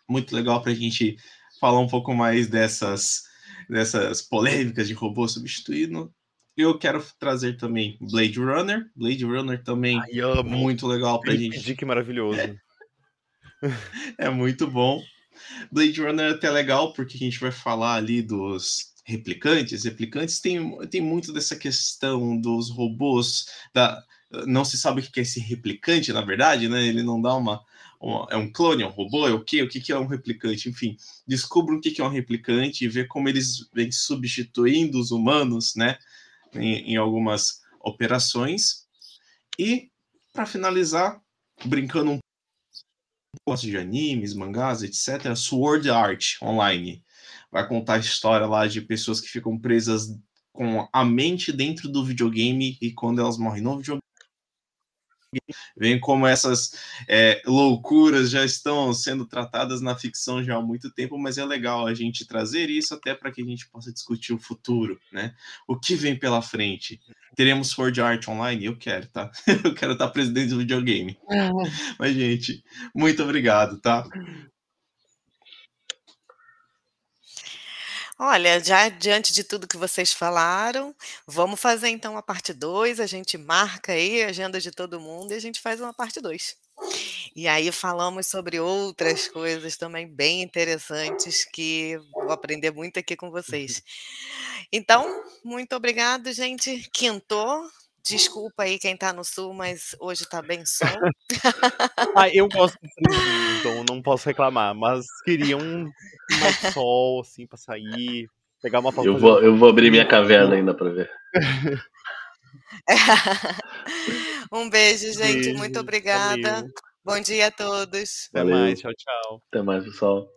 Muito legal para a gente falar um pouco mais dessas, dessas polêmicas de robô substituindo eu quero trazer também Blade Runner. Blade Runner também Ai, muito legal pra gente. Dick maravilhoso. É. é muito bom. Blade Runner é até legal porque a gente vai falar ali dos replicantes. Replicantes tem, tem muito dessa questão dos robôs, da, não se sabe o que é esse replicante, na verdade, né? Ele não dá uma, uma, é um clone, é um robô, é o quê? O que é um replicante? Enfim, descubra o que é um replicante e ver como eles vêm substituindo os humanos, né? Em, em algumas operações. E, para finalizar, brincando um pouco de animes, mangás, etc., Sword Art Online. Vai contar a história lá de pessoas que ficam presas com a mente dentro do videogame e quando elas morrem no videogame, Vem como essas é, loucuras já estão sendo tratadas na ficção já há muito tempo, mas é legal a gente trazer isso até para que a gente possa discutir o futuro, né? O que vem pela frente. Teremos Sword Art Online? Eu quero, tá? Eu quero estar presidente do videogame. Mas, gente, muito obrigado, tá? Olha, já diante de tudo que vocês falaram, vamos fazer então a parte 2, a gente marca aí a agenda de todo mundo e a gente faz uma parte 2. E aí falamos sobre outras coisas também bem interessantes que vou aprender muito aqui com vocês. Então, muito obrigado, gente. Quintou. Desculpa aí quem está no sul, mas hoje está bem sol. ah, eu gosto de então não posso reclamar, mas queria um mais sol, assim, para sair, pegar uma foto. Eu vou, eu vou abrir minha caverna ainda para ver. um beijo, gente. Beijo, Muito obrigada. Valeu. Bom dia a todos. Até mais. Tchau, tchau. Até mais, pessoal.